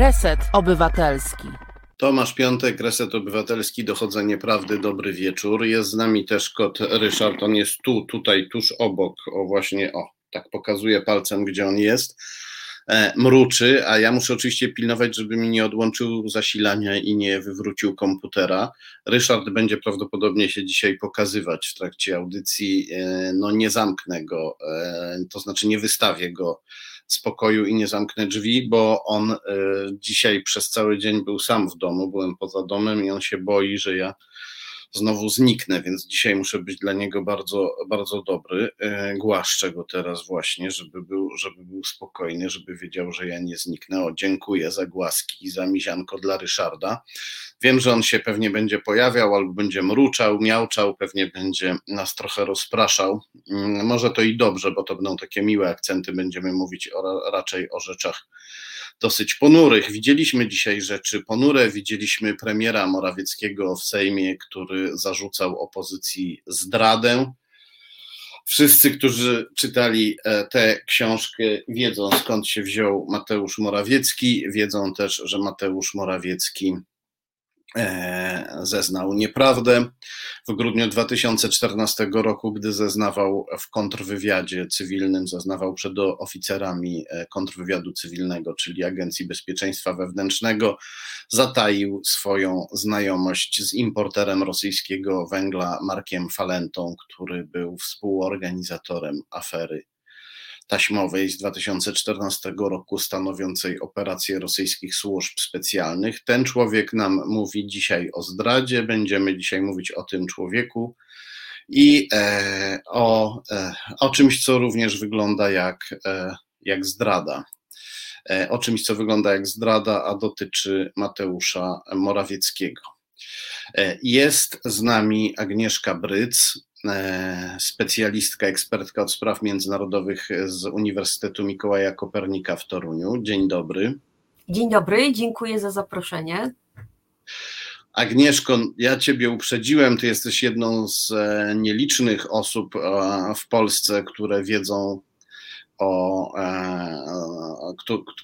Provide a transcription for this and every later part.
Reset Obywatelski. Tomasz Piątek, Reset Obywatelski, Dochodzenie Prawdy, dobry wieczór. Jest z nami też kot Ryszard, on jest tu, tutaj, tuż obok, o właśnie, o, tak pokazuje palcem, gdzie on jest. E, mruczy, a ja muszę oczywiście pilnować, żeby mi nie odłączył zasilania i nie wywrócił komputera. Ryszard będzie prawdopodobnie się dzisiaj pokazywać w trakcie audycji. E, no nie zamknę go, e, to znaczy nie wystawię go z pokoju i nie zamknę drzwi, bo on dzisiaj przez cały dzień był sam w domu, byłem poza domem i on się boi, że ja znowu zniknę, więc dzisiaj muszę być dla niego bardzo, bardzo dobry. E, głaszczę go teraz właśnie, żeby był, żeby był spokojny, żeby wiedział, że ja nie zniknę. O, dziękuję za głaski i za mizianko dla Ryszarda. Wiem, że on się pewnie będzie pojawiał albo będzie mruczał, miałczał, pewnie będzie nas trochę rozpraszał. Mm, może to i dobrze, bo to będą takie miłe akcenty, będziemy mówić o, raczej o rzeczach dosyć ponurych. Widzieliśmy dzisiaj rzeczy ponure, widzieliśmy premiera Morawieckiego w Sejmie, który zarzucał opozycji zdradę. Wszyscy, którzy czytali e, tę książkę, wiedzą skąd się wziął Mateusz Morawiecki, wiedzą też, że Mateusz Morawiecki zeznał nieprawdę. W grudniu 2014 roku, gdy zeznawał w kontrwywiadzie cywilnym, zeznawał przed oficerami e, kontrwywiadu cywilnego, czyli Agencji Bezpieczeństwa Wewnętrznego, zataił swoją znajomość z importerem rosyjskiego węgla Markiem Falentą, który był współorganizatorem afery taśmowej z 2014 roku stanowiącej operację rosyjskich służb specjalnych. Ten człowiek nam mówi dzisiaj o zdradzie, będziemy dzisiaj mówić o tym człowieku i e, o, e, o czymś, co również wygląda jak, e, jak zdrada. E, o czymś, co wygląda jak zdrada, a dotyczy Mateusza Morawieckiego. E, jest z nami Agnieszka Bryc, specjalistka, ekspertka od spraw międzynarodowych z Uniwersytetu Mikołaja Kopernika w Toruniu. Dzień dobry. Dzień dobry, dziękuję za zaproszenie. Agnieszko, ja Ciebie uprzedziłem. Ty jesteś jedną z e, nielicznych osób e, w Polsce, które wiedzą o, e,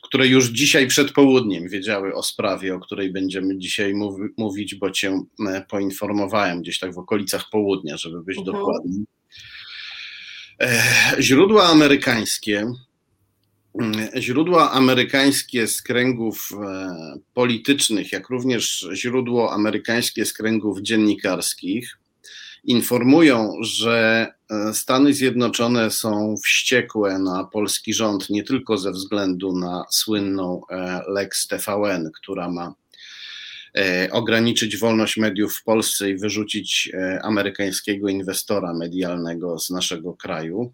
które już dzisiaj przed południem wiedziały o sprawie, o której będziemy dzisiaj mówić, bo cię e, poinformowałem gdzieś tak w okolicach południa, żeby być mhm. dokładnym. E, źródła amerykańskie, mm, źródła amerykańskie z kręgów politycznych, jak również źródło amerykańskie z kręgów dziennikarskich, informują, że e, Stany Zjednoczone są wściekłe na polski rząd nie tylko ze względu na słynną e, Lex TVN, która ma e, ograniczyć wolność mediów w Polsce i wyrzucić amerykańskiego inwestora medialnego z naszego kraju.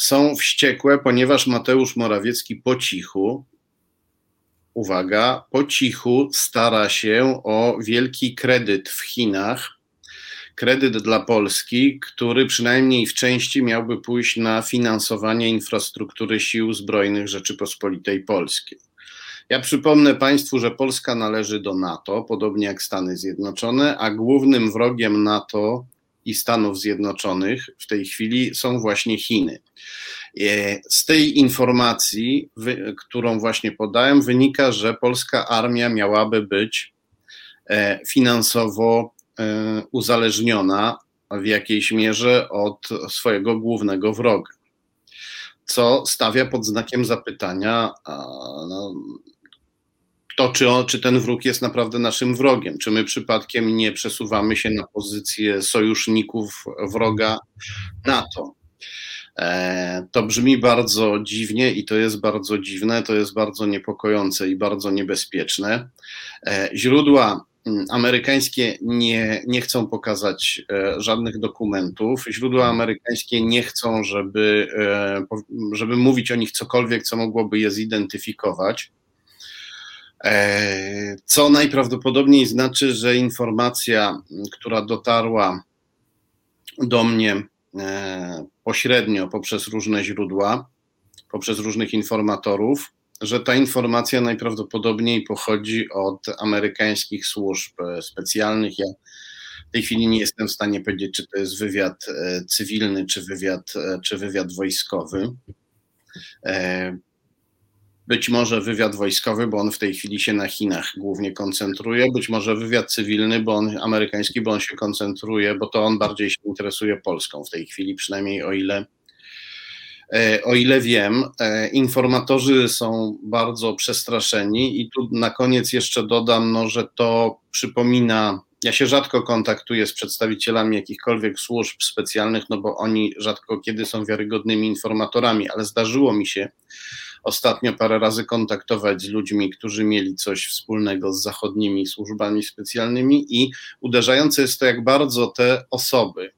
Są wściekłe, ponieważ Mateusz Morawiecki po cichu, uwaga, po cichu stara się o wielki kredyt w Chinach kredyt dla Polski, który przynajmniej w części miałby pójść na finansowanie infrastruktury sił zbrojnych Rzeczypospolitej Polskiej. Ja przypomnę Państwu, że Polska należy do NATO, podobnie jak Stany Zjednoczone, a głównym wrogiem NATO i Stanów Zjednoczonych w tej chwili są właśnie Chiny. E, z tej informacji, którą właśnie podałem, wynika, że polska armia miałaby być e, finansowo uzależniona w jakiejś mierze od swojego głównego wroga. Co stawia pod znakiem zapytania no, to, czy, on, czy ten wróg jest naprawdę naszym wrogiem, czy my przypadkiem nie przesuwamy się na pozycję sojuszników wroga NATO. E, to brzmi bardzo dziwnie i to jest bardzo dziwne, to jest bardzo niepokojące i bardzo niebezpieczne. E, źródła amerykańskie nie, nie chcą pokazać e, żadnych dokumentów. Źródła amerykańskie nie chcą, żeby, e, żeby mówić o nich cokolwiek, co mogłoby je zidentyfikować. E, co najprawdopodobniej znaczy, że informacja, która dotarła do mnie pośrednio poprzez różne źródła, poprzez różnych informatorów, że ta informacja najprawdopodobniej pochodzi od amerykańskich służb e, specjalnych. Ja w tej chwili nie jestem w stanie powiedzieć, czy to jest wywiad e, cywilny, czy wywiad, e, czy wywiad wojskowy. być może wywiad wojskowy, bo on w tej chwili się na Chinach głównie koncentruje, być może wywiad cywilny, bo on amerykański, bo on się koncentruje, bo to on bardziej się interesuje Polską w tej chwili, przynajmniej o ile E, o ile wiem, e, informatorzy są bardzo przestraszeni i tu na koniec jeszcze dodam, no, że to przypomina, ja się rzadko kontaktuję z przedstawicielami jakichkolwiek służb specjalnych, no bo oni rzadko kiedy są wiarygodnymi informatorami, ale zdarzyło mi się ostatnio parę razy kontaktować z ludźmi, którzy mieli coś wspólnego z zachodnimi służbami specjalnymi i uderzające jest to, jak bardzo te osoby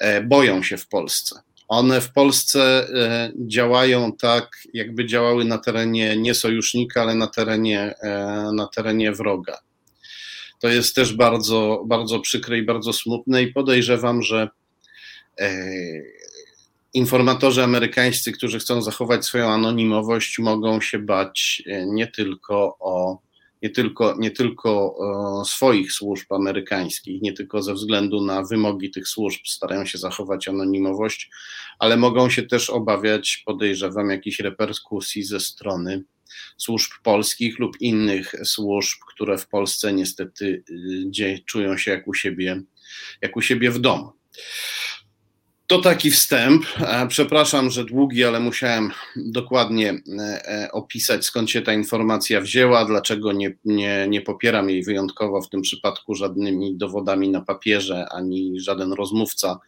e, boją się w Polsce one w Polsce e, działają tak, jakby działały na terenie nie sojusznika, ale na terenie, e, na terenie wroga. To jest też bardzo, bardzo przykre i bardzo smutne, i podejrzewam, że e, informatorzy amerykańscy, którzy chcą zachować swoją anonimowość, mogą się bać nie tylko o nie tylko, nie tylko e, swoich służb amerykańskich, nie tylko ze względu na wymogi tych służb starają się zachować anonimowość, ale mogą się też obawiać, podejrzewam, jakichś reperkusji ze strony służb polskich lub innych służb, które w Polsce niestety gdzie czują się jak u siebie, jak u siebie w domu. To taki wstęp. E, przepraszam, że długi, ale musiałem dokładnie e, e, opisać, skąd się ta informacja wzięła, dlaczego nie, nie, nie popieram jej wyjątkowo w tym przypadku żadnymi dowodami na papierze, ani żaden rozmówca,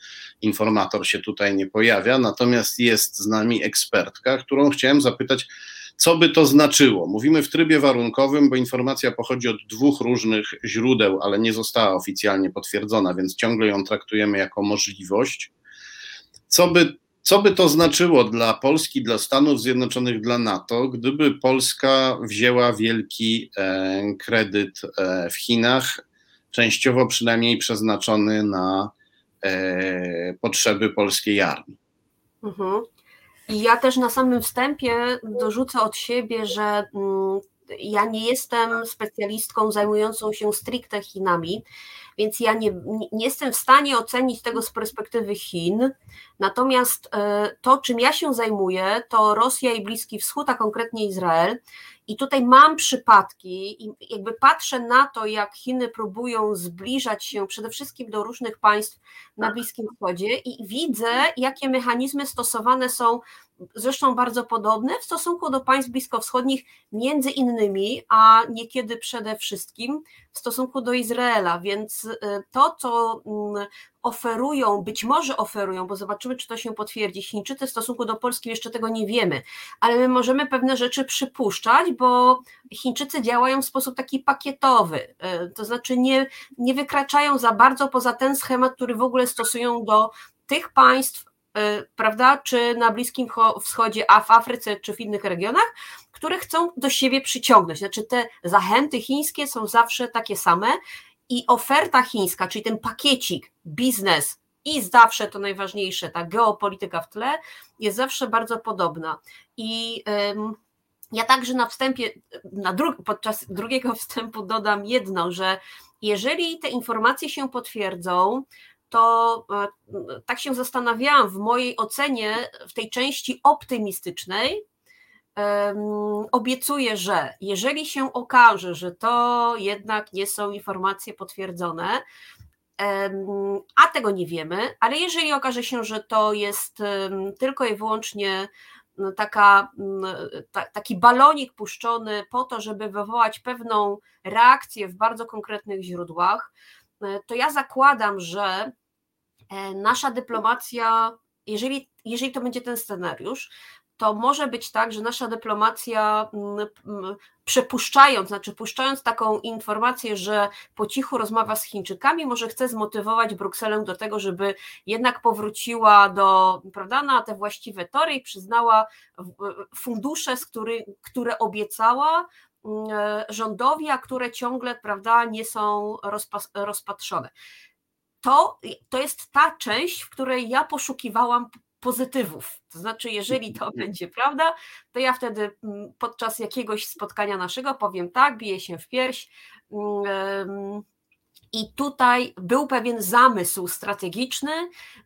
informator się tutaj nie pojawia. Natomiast jest z nami ekspertka, którą chciałem zapytać, co by to znaczyło? Mówimy w trybie warunkowym, bo informacja pochodzi od dwóch różnych źródeł, ale nie została oficjalnie potwierdzona, więc ciągle ją traktujemy jako możliwość. Co by, co by to znaczyło dla Polski, dla Stanów Zjednoczonych, dla NATO, gdyby Polska wzięła wielki e, kredyt e, w Chinach, częściowo przynajmniej przeznaczony na e, potrzeby polskiej armii? Mhm. I ja też na samym wstępie dorzucę od siebie, że mm, ja nie jestem specjalistką zajmującą się stricte Chinami, więc ja nie, nie jestem w stanie ocenić tego z perspektywy Chin. Natomiast e, to, czym ja się zajmuję, to Rosja i Bliski Wschód, a konkretnie Izrael. I tutaj mam przypadki i jakby patrzę na to, jak Chiny próbują zbliżać się przede wszystkim do różnych państw na Bliskim Wschodzie i widzę, jakie mechanizmy stosowane są zresztą bardzo podobne w stosunku do państw bliskowschodnich, między innymi, a niekiedy przede wszystkim w stosunku do Izraela. Więc y, to, co mm, oferują, być może oferują, bo zobaczymy, czy to się potwierdzi. Chińczycy w stosunku do Polski jeszcze tego nie wiemy, ale my możemy pewne rzeczy przypuszczać, bo Chińczycy działają w sposób taki pakietowy, y, to znaczy nie, nie wykraczają za bardzo poza ten schemat, który w ogóle stosują do tych państw, Y, prawda, czy na Bliskim Wschodzie, a w Afryce, czy w innych regionach, które chcą do siebie przyciągnąć. Znaczy te zachęty chińskie są zawsze takie same i oferta chińska, czyli ten pakiecik, biznes i zawsze to najważniejsze, ta geopolityka w tle jest zawsze bardzo podobna. I ym, ja także na wstępie, na dru podczas drugiego wstępu dodam jedno, że jeżeli te informacje się potwierdzą, to e, tak się zastanawiałam w mojej ocenie, w tej części optymistycznej, obiecuję, że jeżeli się okaże, że to jednak nie są informacje potwierdzone, a tego nie wiemy, ale jeżeli okaże się, że to jest tylko i wyłącznie taka, taki balonik puszczony po to, żeby wywołać pewną reakcję w bardzo konkretnych źródłach, to ja zakładam, że e, nasza dyplomacja, jeżeli, jeżeli to będzie ten scenariusz, to może być tak, że nasza dyplomacja przepuszczając, znaczy puszczając taką informację, że po cichu rozmawia z Chińczykami, może chce zmotywować Brukselę do tego, żeby jednak powróciła do, prawda, na te właściwe tory i przyznała fundusze, z który, które obiecała, E, rządowi, a które ciągle prawda, nie są rozpatrzone. To, to jest ta część, w której ja poszukiwałam pozytywów. To znaczy, jeżeli to mhm. będzie prawda, to ja wtedy mm, podczas jakiegoś spotkania naszego powiem tak, biję się w pierś. Mm, I tutaj był pewien zamysł strategiczny,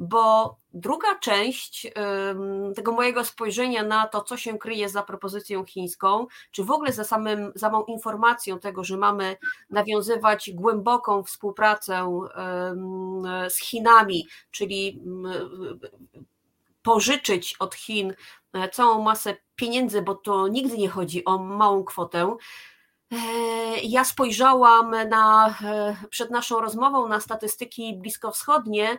bo druga część tego mojego spojrzenia na to, co się kryje za propozycją chińską, czy w ogóle za samym, samą informacją tego, że mamy nawiązywać głęboką współpracę z Chinami, czyli pożyczyć od Chin e, całą masę pieniędzy, bo to nigdy nie chodzi o małą kwotę, ja spojrzałam na, e, przed naszą rozmową na statystyki bliskowschodnie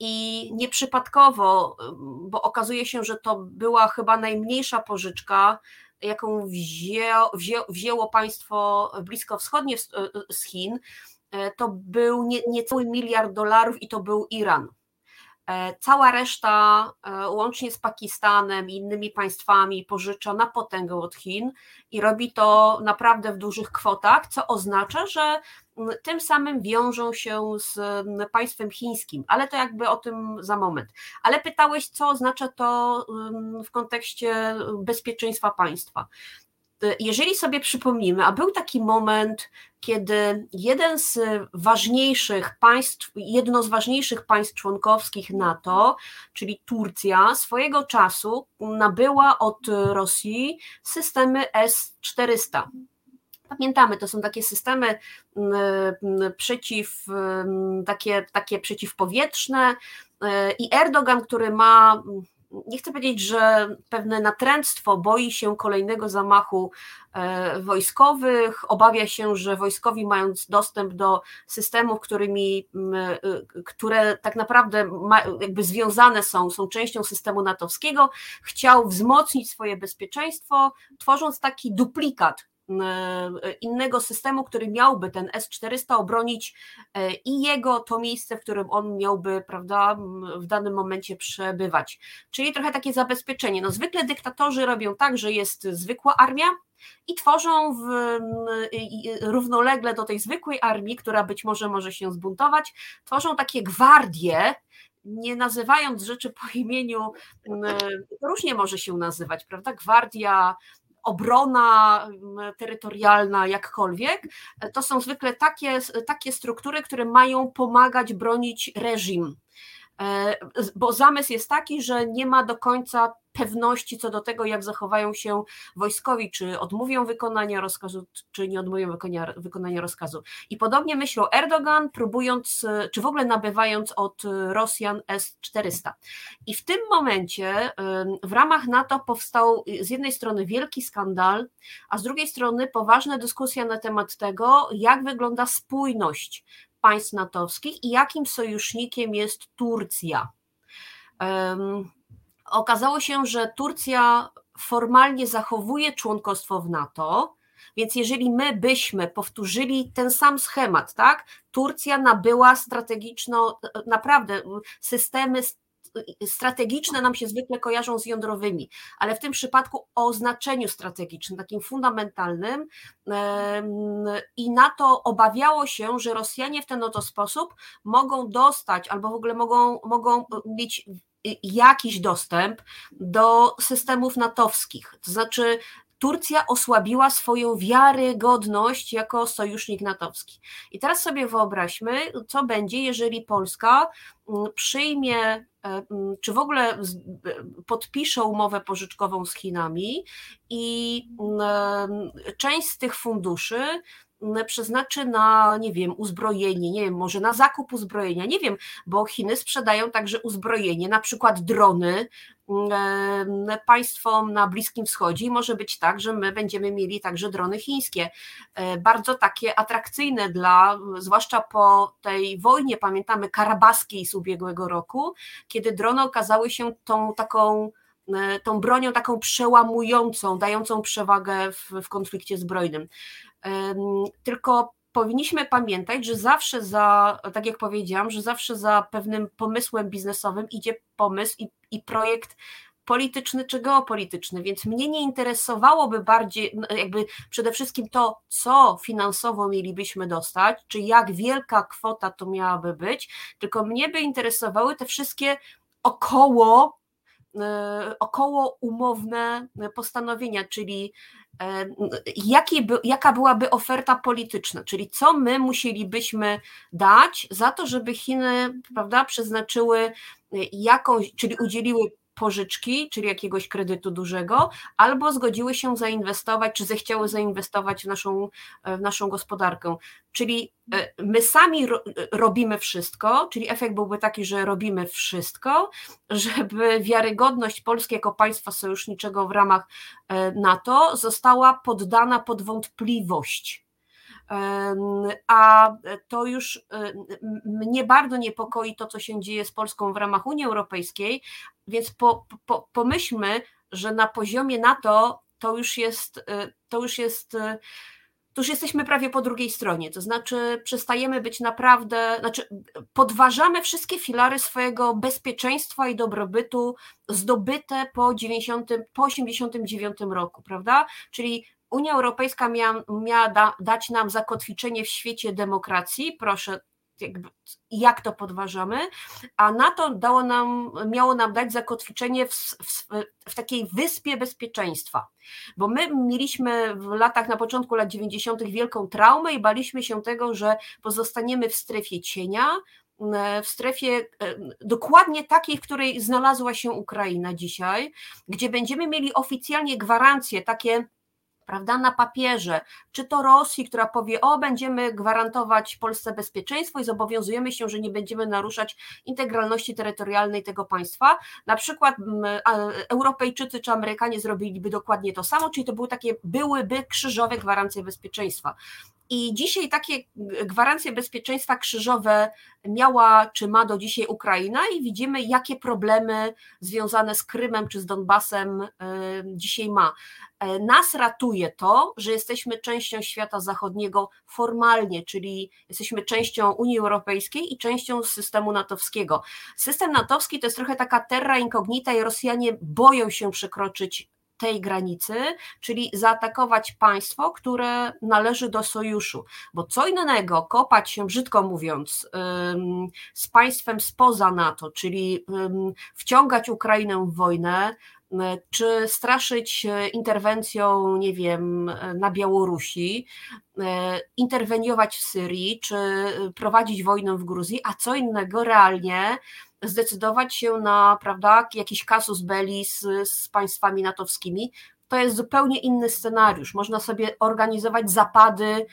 i nieprzypadkowo, bo okazuje się, że to była chyba najmniejsza pożyczka, jaką wzięło, wzięło państwo bliskowschodnie z Chin, e, to był nie, niecały miliard dolarów i to był Iran. E, cała reszta, e, łącznie z Pakistanem i innymi państwami, pożycza na potęgę od Chin i robi to naprawdę w dużych kwotach, co oznacza, że tym samym wiążą się z państwem chińskim, ale to jakby o tym za moment. Ale pytałeś, co oznacza to w kontekście bezpieczeństwa państwa. Jeżeli sobie przypomnimy, a był taki moment, kiedy jeden z ważniejszych państw, jedno z ważniejszych państw członkowskich NATO, czyli Turcja, swojego czasu nabyła od Rosji systemy S-400. Pamiętamy, to są takie systemy przeciw, takie, takie przeciwpowietrzne i Erdogan, który ma nie chcę powiedzieć, że pewne natręctwo boi się kolejnego zamachu e, wojskowych, obawia się, że wojskowi mając dostęp do systemów, którymi, e, które tak naprawdę ma, jakby związane są, są częścią systemu natowskiego, chciał wzmocnić swoje bezpieczeństwo, tworząc taki duplikat innego systemu, który miałby ten S-400 obronić e, i jego to miejsce, w którym on miałby, prawda, w danym momencie przebywać. Czyli trochę takie zabezpieczenie. No zwykle dyktatorzy robią tak, że jest zwykła armia, i tworzą w, równolegle do tej zwykłej armii, która być może może się zbuntować, tworzą takie gwardie, nie nazywając rzeczy po imieniu, różnie może się nazywać, prawda? Gwardia obrona terytorialna, jakkolwiek, to są zwykle takie, takie struktury, które mają pomagać bronić reżim. E, bo zamysł jest taki, że nie ma do końca pewności co do tego, jak zachowają się wojskowi, czy odmówią wykonania rozkazu, czy nie odmówią wykonania, wykonania rozkazu. I podobnie myślał Erdogan, próbując, czy w ogóle nabywając od Rosjan S-400. I w tym momencie w ramach NATO powstał z jednej strony wielki skandal, a z drugiej strony poważna dyskusja na temat tego, jak wygląda spójność państw natowskich i jakim sojusznikiem jest Turcja. Okazało się, że Turcja formalnie zachowuje członkostwo w NATO, więc jeżeli my byśmy powtórzyli ten sam schemat, tak? Turcja nabyła strategiczno, naprawdę systemy strategiczne nam się zwykle kojarzą z jądrowymi, ale w tym przypadku o znaczeniu strategicznym, takim fundamentalnym i na to obawiało się, że Rosjanie w ten oto sposób mogą dostać albo w ogóle mogą, mogą mieć jakiś dostęp do systemów natowskich. To znaczy, Turcja osłabiła swoją wiarygodność jako sojusznik natowski. I teraz sobie wyobraźmy, co będzie, jeżeli Polska mm, przyjmie, e, mm, czy w ogóle podpisze umowę pożyczkową z Chinami i mm, część z tych funduszy przeznaczy na, nie wiem, uzbrojenie, nie wiem, może na zakup uzbrojenia, nie wiem, bo Chiny sprzedają także uzbrojenie, na przykład drony państwom na Bliskim Wschodzie i może być tak, że my będziemy mieli także drony chińskie, e, bardzo takie atrakcyjne dla, zwłaszcza po tej wojnie, pamiętamy, karabaskiej z ubiegłego roku, kiedy drony okazały się tą taką e, tą bronią taką przełamującą, dającą przewagę w, w konflikcie zbrojnym. Tylko powinniśmy pamiętać, że zawsze za, tak jak powiedziałam, że zawsze za pewnym pomysłem biznesowym idzie pomysł i, i projekt polityczny czy geopolityczny, więc mnie nie interesowałoby bardziej, no, jakby przede wszystkim to, co finansowo mielibyśmy dostać, czy jak wielka kwota to miałaby być, tylko mnie by interesowały te wszystkie około około umowne postanowienia, czyli jaki by, jaka byłaby oferta polityczna, czyli co my musielibyśmy dać za to, żeby Chiny prawda, przeznaczyły jakąś, czyli udzieliły pożyczki, czyli jakiegoś kredytu dużego, albo zgodziły się zainwestować, czy zechciały zainwestować w naszą, w naszą gospodarkę. Czyli e, my sami ro, robimy wszystko, czyli efekt byłby taki, że robimy wszystko, żeby wiarygodność Polski jako państwa sojuszniczego w ramach e, NATO została poddana pod wątpliwość a to już mnie bardzo niepokoi to, co się dzieje z Polską w ramach Unii Europejskiej, więc po, po, pomyślmy, że na poziomie NATO to już jest, to już jest to już jesteśmy prawie po drugiej stronie, to znaczy przestajemy być naprawdę, znaczy podważamy wszystkie filary swojego bezpieczeństwa i dobrobytu zdobyte po 90, po 89 roku, prawda? Czyli Unia Europejska miała, miała da, dać nam zakotwiczenie w świecie demokracji, proszę, jakby, jak to podważamy, a NATO dało nam, miało nam dać zakotwiczenie w, w, w, takiej wyspie bezpieczeństwa, bo my mieliśmy w latach, na początku lat 90. wielką traumę i baliśmy się tego, że pozostaniemy w strefie cienia, w strefie e, dokładnie takiej, w której znalazła się Ukraina dzisiaj, gdzie będziemy mieli oficjalnie gwarancje takie prawda, na papierze, czy to Rosji, która powie, o, będziemy gwarantować Polsce bezpieczeństwo i zobowiązujemy się, że nie będziemy naruszać integralności terytorialnej tego państwa. Na przykład Europejczycy czy Amerykanie zrobiliby dokładnie to samo, czyli to były takie, byłyby krzyżowe gwarancje bezpieczeństwa. I dzisiaj takie gwarancje bezpieczeństwa krzyżowe miała czy ma do dzisiaj Ukraina i widzimy, jakie problemy związane z Krymem czy z Donbasem e, dzisiaj ma. E, nas ratuje to, że jesteśmy częścią świata zachodniego formalnie, czyli jesteśmy częścią Unii Europejskiej i częścią systemu natowskiego. System natowski to jest trochę taka terra incognita i Rosjanie boją się przekroczyć tej granicy, czyli zaatakować państwo, które należy do sojuszu. Bo co innego kopać się, brzydko mówiąc, z państwem spoza NATO, czyli wciągać Ukrainę w wojnę, czy straszyć interwencją, nie wiem, na Białorusi, interweniować w Syrii, czy prowadzić wojnę w Gruzji, a co innego realnie zdecydować się na prawda, jakiś kasus belli z, z państwami natowskimi, to jest zupełnie inny scenariusz. Można sobie organizować zapady,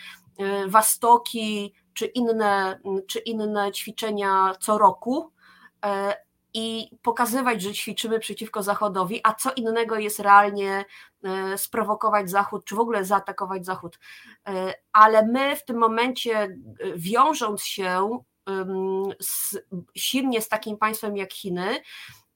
wastoki czy inne, czy inne ćwiczenia co roku i pokazywać, że ćwiczymy przeciwko Zachodowi, a co innego jest realnie y, sprowokować Zachód, czy w ogóle zaatakować Zachód. Ale my w tym momencie, wiążąc się z, silnie z takim państwem jak Chiny,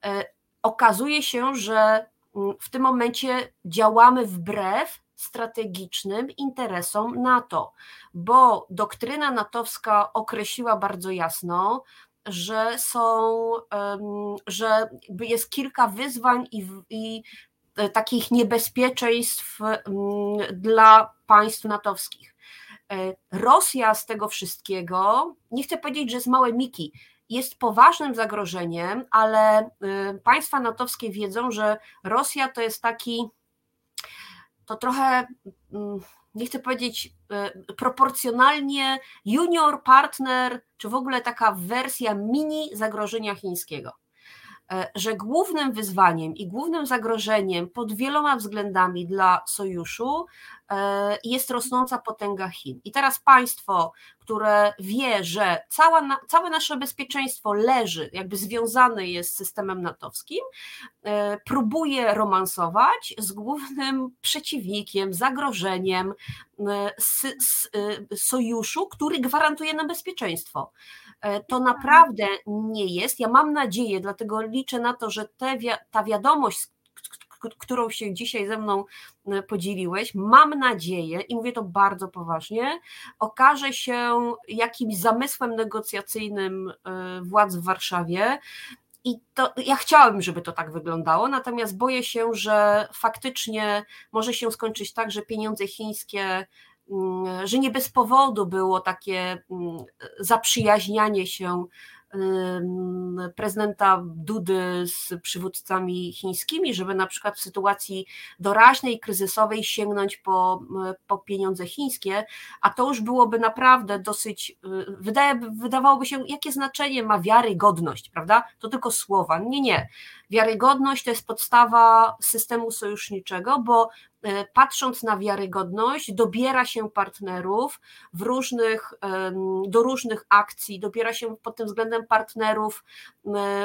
e, okazuje się, że mm, w tym momencie działamy wbrew strategicznym interesom NATO, bo doktryna natowska określiła bardzo jasno, że są, że jest kilka wyzwań i, i e, takich niebezpieczeństw dla państw natowskich. E, Rosja z tego wszystkiego, nie chcę powiedzieć, że jest małe Miki, jest poważnym zagrożeniem, ale e, państwa natowskie wiedzą, że Rosja to jest taki, to trochę, mm, nie chcę powiedzieć e, proporcjonalnie junior partner, czy w ogóle taka wersja mini zagrożenia chińskiego. Że głównym wyzwaniem i głównym zagrożeniem pod wieloma względami dla sojuszu E, jest rosnąca potęga Chin. I teraz państwo, które wie, że cała, całe nasze bezpieczeństwo leży, jakby związane jest z systemem natowskim, e, próbuje romansować z głównym przeciwnikiem, zagrożeniem e, sojuszu, który gwarantuje nam bezpieczeństwo. To naprawdę nie jest. Ja mam nadzieję, dlatego liczę na to, że te, ta wiadomość, którą się dzisiaj ze mną e, podzieliłeś, mam nadzieję, i mówię to bardzo poważnie, okaże się jakimś zamysłem negocjacyjnym e, władz w Warszawie, i to, ja chciałabym, żeby to tak wyglądało, natomiast boję się, że faktycznie może się skończyć tak, że pieniądze chińskie, że nie bez powodu było takie mm, zaprzyjaźnianie się prezydenta Dudy z przywódcami chińskimi, żeby na przykład w sytuacji doraźnej, kryzysowej sięgnąć po, po pieniądze chińskie, a to już byłoby naprawdę dosyć, y, wydaje, wydawałoby się, jakie znaczenie ma wiarygodność, prawda? To tylko słowa. Nie, nie. Wiarygodność to jest podstawa systemu sojuszniczego, bo patrząc na wiarygodność, dobiera się partnerów w różnych, do różnych akcji, dobiera się pod tym względem partnerów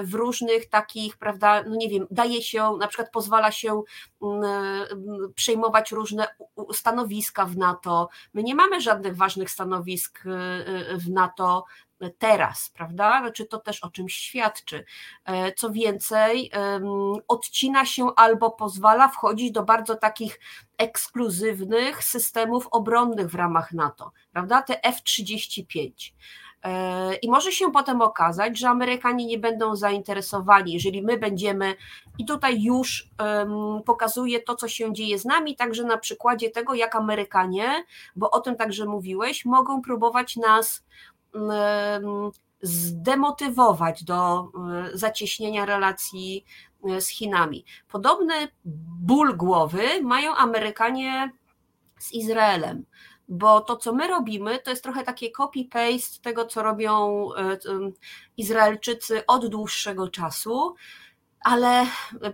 w różnych takich, prawda, no nie wiem, daje się, na przykład pozwala się przejmować różne stanowiska w NATO. My nie mamy żadnych ważnych stanowisk e, e, w NATO teraz, prawda? Znaczy to też o czymś świadczy. E, co więcej, odcina się albo pozwala wchodzić do bardzo takich ekskluzywnych systemów obronnych w ramach NATO, prawda? Te F-35. E, I może się potem okazać, że Amerykanie nie będą zainteresowani, jeżeli my będziemy, i tutaj już pokazuje to, co się dzieje z nami, także na przykładzie tego, jak Amerykanie, bo o tym także mówiłeś, mogą próbować nas zdemotywować do zacieśnienia relacji z Chinami. Podobny ból głowy mają Amerykanie z Izraelem, bo to, co my robimy, to jest trochę takie copy-paste tego, co robią Izraelczycy od dłuższego czasu. Ale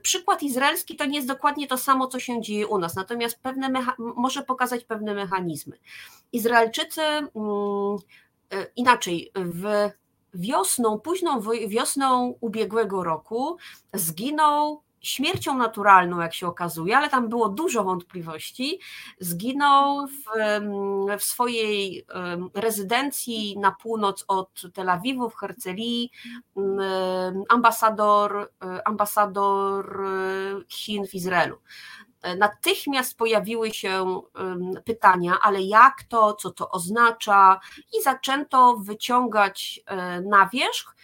przykład izraelski to nie jest dokładnie to samo, co się dzieje u nas, natomiast pewne może pokazać pewne mechanizmy. Izraelczycy inaczej, w wiosną, późną wiosną ubiegłego roku zginął śmiercią naturalną, jak się okazuje, ale tam było dużo wątpliwości. Zginął w, w swojej rezydencji na północ od Tel Awiwu, w Hercelii, ambasador, e, ambasador e, Chin w Izraelu natychmiast pojawiły się pytania, ale jak to, co to oznacza, i zaczęto wyciągać e, na wierzch,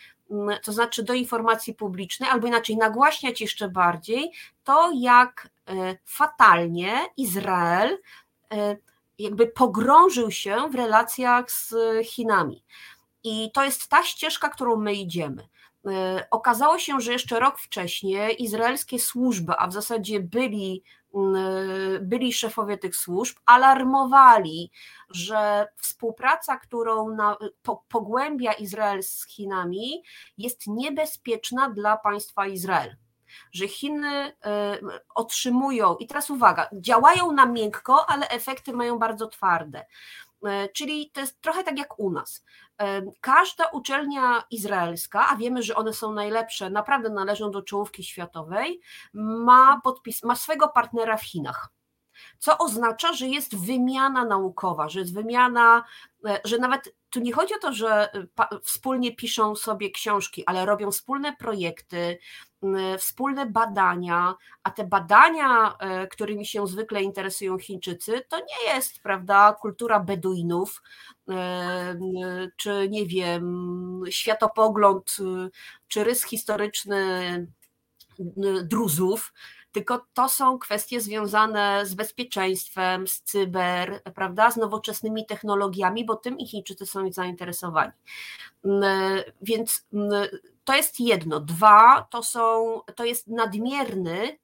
to znaczy do informacji publicznej, albo inaczej nagłaśniać jeszcze bardziej to, jak e, fatalnie Izrael e, jakby pogrążył się w relacjach z Chinami. I to jest ta ścieżka, którą my idziemy. Okazało się, że jeszcze rok wcześniej izraelskie służby, a w zasadzie byli byli szefowie tych służb, alarmowali, że współpraca, którą na, po, pogłębia Izrael z Chinami, jest niebezpieczna dla państwa Izrael. Że Chiny y, otrzymują, i teraz uwaga, działają na miękko, ale efekty mają bardzo twarde. Y, czyli to jest trochę tak jak u nas. Każda uczelnia izraelska, a wiemy, że one są najlepsze, naprawdę należą do czołówki światowej, ma, podpis, ma swego partnera w Chinach. Co oznacza, że jest wymiana naukowa, że jest wymiana, e, że nawet tu nie chodzi o to, że e, wspólnie piszą sobie książki, ale robią wspólne projekty, wspólne badania, a te badania, e, którymi się zwykle interesują Chińczycy, to nie jest, prawda, kultura Beduinów, czy nie wiem, światopogląd, czy rys historyczny Druzów, tylko to są kwestie związane z bezpieczeństwem, z cyber, prawda, z nowoczesnymi technologiami, bo tym i Chińczycy są zainteresowani. Mm, więc mm, to jest jedno. Dwa, to, są, to jest nadmierny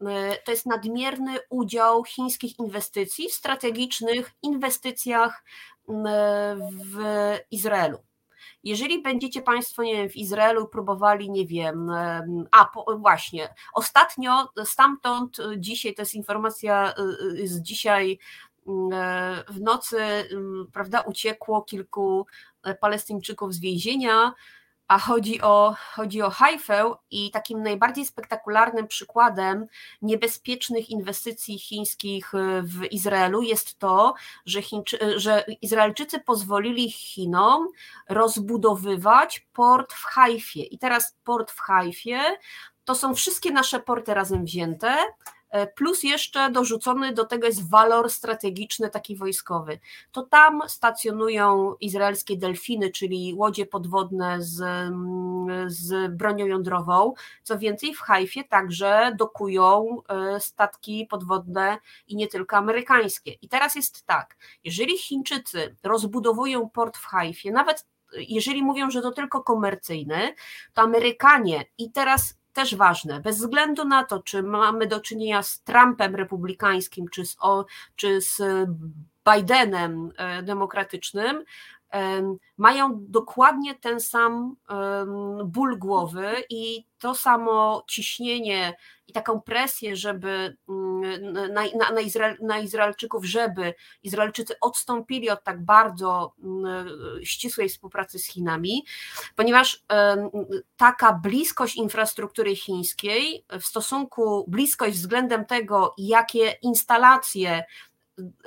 mm, to jest nadmierny udział chińskich inwestycji w strategicznych inwestycjach w Izraelu. Jeżeli będziecie Państwo, nie wiem, w Izraelu próbowali, nie wiem, a po, właśnie, ostatnio stamtąd, y, dzisiaj, to jest informacja y, y, z dzisiaj w nocy, prawda, uciekło kilku e, Palestyńczyków z więzienia, a chodzi o, chodzi o Haifę i takim najbardziej spektakularnym przykładem niebezpiecznych inwestycji chińskich y, w Izraelu jest to, że, Chińczy, że Izraelczycy pozwolili Chinom rozbudowywać port w Haifie. I teraz port w Haifie to są wszystkie nasze porty razem wzięte, plus jeszcze dorzucony do tego jest walor strategiczny, taki wojskowy. To tam stacjonują izraelskie delfiny, czyli łodzie podwodne z, mm, z bronią jądrową. Co więcej, w Hajfie także dokują e, statki podwodne i nie tylko amerykańskie. I teraz jest tak, jeżeli Chińczycy rozbudowują port w Hajfie, nawet jeżeli mówią, że to tylko komercyjny, to Amerykanie i teraz też ważne, bez względu na to, czy mamy do czynienia z Trumpem republikańskim, czy z, o, czy z Bidenem e, demokratycznym, mają dokładnie ten sam ból głowy i to samo ciśnienie i taką presję, żeby mm, na, na, na, Izrael, na Izraelczyków, żeby Izraelczycy odstąpili od tak bardzo mm, ścisłej współpracy z Chinami, ponieważ taka bliskość infrastruktury chińskiej w stosunku, bliskość względem tego, jakie instalacje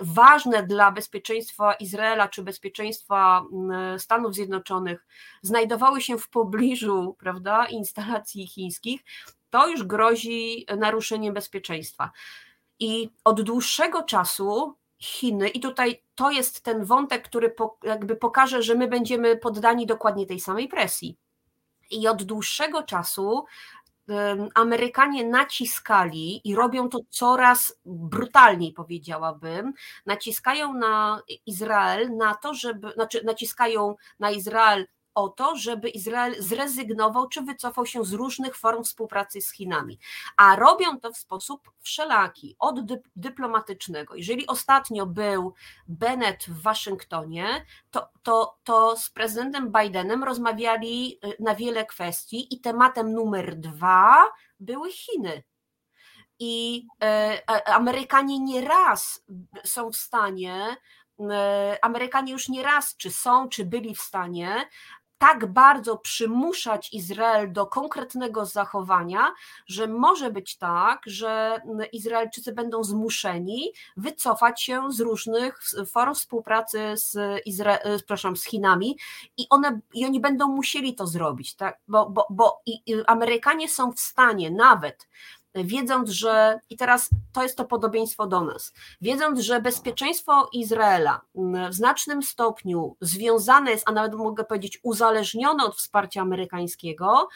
ważne dla bezpieczeństwa Izraela czy bezpieczeństwa mm, Stanów Zjednoczonych znajdowały się w pobliżu prawda, instalacji chińskich, to już grozi naruszeniem bezpieczeństwa. I od dłuższego czasu Chiny, i tutaj to jest ten wątek, który jakby pokaże, że my będziemy poddani dokładnie tej samej presji. I od dłuższego czasu Amerykanie naciskali i robią to coraz brutalniej, powiedziałabym, naciskają na Izrael na to, żeby, znaczy naciskają na Izrael o to, żeby Izrael zrezygnował czy wycofał się z różnych form współpracy z Chinami. A robią to w sposób wszelaki, od dyplomatycznego. Jeżeli ostatnio był Bennett w Waszyngtonie, to, to, to z prezydentem Bidenem rozmawiali y, na wiele kwestii i tematem numer dwa były Chiny. I e, Amerykanie nieraz są w stanie e, Amerykanie już nie raz, czy są, czy byli w stanie tak bardzo przymuszać Izrael do konkretnego zachowania, że może być tak, że Izraelczycy będą zmuszeni wycofać się z różnych form współpracy z, Izra- e, z Chinami i, one, i oni będą musieli to zrobić, tak? bo, bo, bo Amerykanie są w stanie nawet wiedząc, że i teraz to jest to podobieństwo do nas, wiedząc, że bezpieczeństwo Izraela w znacznym stopniu związane jest, a nawet mogę powiedzieć uzależnione od wsparcia amerykańskiego,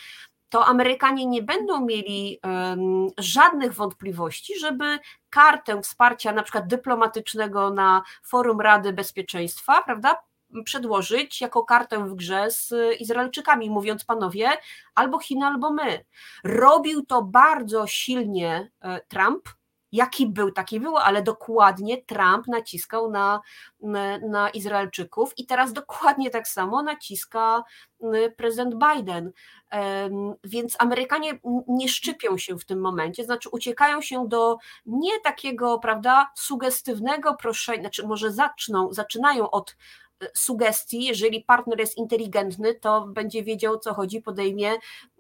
to Amerykanie nie będą mieli um, żadnych wątpliwości, żeby kartę wsparcia na przykład dyplomatycznego na forum Rady Bezpieczeństwa, prawda, przedłożyć jako kartę w grze z Izraelczykami, mówiąc panowie, albo Chiny, albo my. Robił to bardzo silnie e, Trump, jaki był, taki było, ale dokładnie Trump naciskał na, na Izraelczyków i teraz dokładnie tak samo naciska prezydent Biden. Więc Amerykanie nie szczypią się w tym momencie, znaczy uciekają się do nie takiego, prawda, sugestywnego proszenia, znaczy może zaczną, zaczynają od sugestii, jeżeli partner jest inteligentny, to będzie wiedział o co chodzi, podejmie,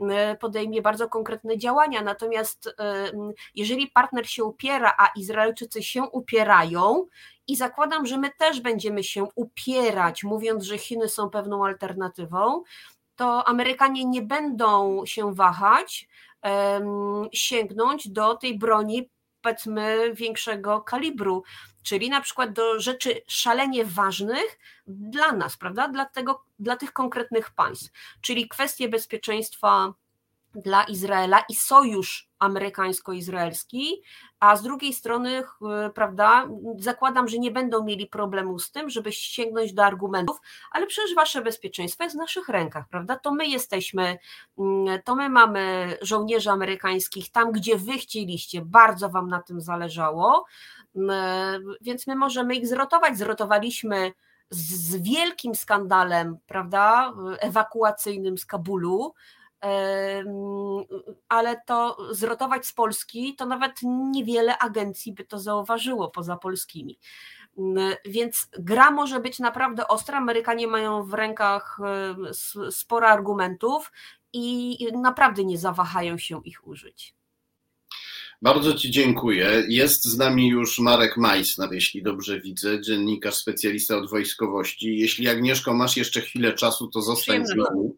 e, podejmie bardzo konkretne działania. Natomiast e, jeżeli partner się upiera, a Izraelczycy się upierają, i zakładam, że my też będziemy się upierać, mówiąc, że Chiny są pewną alternatywą, to Amerykanie nie będą się wahać sięgnąć do tej broni powiedzmy większego kalibru, czyli na przykład do rzeczy szalenie ważnych dla nas, prawda, dla, tego, dla tych konkretnych państw, czyli kwestie bezpieczeństwa dla Izraela i sojusz amerykańsko-izraelski, a z drugiej strony, prawda, zakładam, że nie będą mieli problemu z tym, żeby sięgnąć do argumentów, ale przecież wasze bezpieczeństwo jest w naszych rękach, prawda? To my jesteśmy, mm, to my mamy żołnierzy amerykańskich tam, gdzie wy chcieliście, bardzo wam na tym zależało, mm, więc my możemy ich zrotować. Zrotowaliśmy z wielkim skandalem, prawda, ewakuacyjnym z Kabulu, ale to zrotować z Polski, to nawet niewiele agencji by to zauważyło poza polskimi. Więc gra może być naprawdę ostra. Amerykanie mają w rękach sporo argumentów i naprawdę nie zawahają się ich użyć. Bardzo Ci dziękuję. Jest z nami już Marek Majsner, jeśli dobrze widzę, dziennikarz, specjalista od wojskowości. Jeśli Agnieszko masz jeszcze chwilę czasu, to zostań z nami.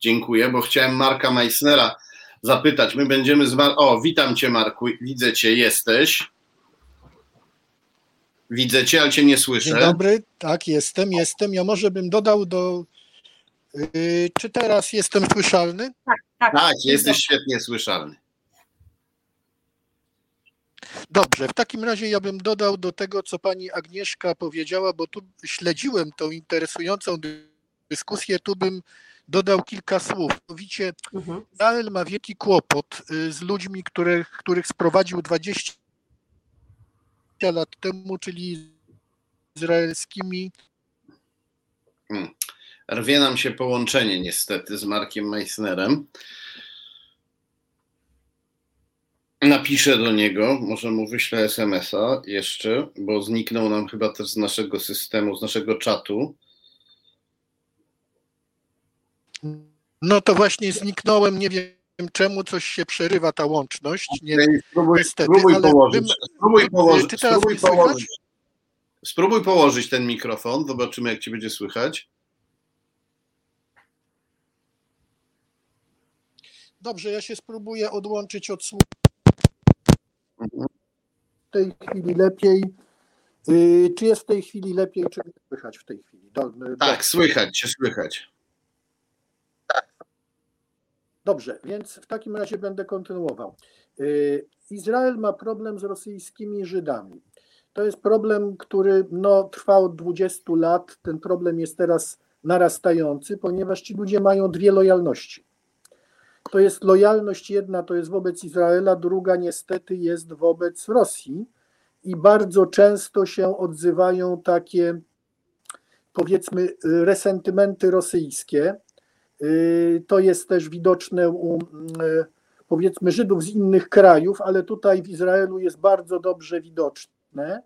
Dziękuję, bo chciałem Marka Meissnera zapytać. My będziemy z Mar- O, witam cię, Marku. Widzę cię, jesteś. Widzę cię, ale cię nie słyszę. Dzień dobry, tak, jestem, jestem. Ja może bym dodał do. Yy, czy teraz jestem słyszalny? Tak, tak. Tak, jesteś świetnie słyszalny. Dobrze, w takim razie ja bym dodał do tego, co pani Agnieszka powiedziała, bo tu śledziłem tą interesującą dyskusję, tu bym dodał kilka słów. Mianowicie Mhm. Izrael ma wielki kłopot y, z ludźmi, których, których sprowadził 20 lat temu, czyli izraelskimi Rwie nam się połączenie niestety z Markiem Meissnerem. Napiszę do niego, może mu wyślę SMS-a jeszcze, bo zniknął nam chyba też z naszego systemu, z naszego czatu. No to właśnie zniknąłem, nie wiem czemu, coś się przerywa ta łączność. Nie, Spróbuj, niestety, spróbuj ale położyć. bym- Spróbuj położyć, spróbuj położyć. Spróbuj położyć ten mikrofon, zobaczymy jak ci będzie słychać. Dobrze, ja się spróbuję odłączyć od słuchu. W tej chwili lepiej. Y, Czy jest w tej chwili lepiej, czy słychać w tej chwili? Do, do- Tak, słychać słychać. Dobrze, więc w takim razie będę kontynuował. Y, Izrael ma problem z rosyjskimi Żydami. To jest problem, który no, trwa od 20 lat. Ten problem jest teraz narastający, ponieważ ci ludzie mają dwie lojalności. To jest lojalność jedna, to jest wobec Izraela, druga niestety jest wobec Rosji i bardzo często się odzywają takie powiedzmy resentymenty rosyjskie. Y, To jest też widoczne u y, powiedzmy Żydów z innych krajów, ale tutaj w Izraelu jest bardzo dobrze widoczne.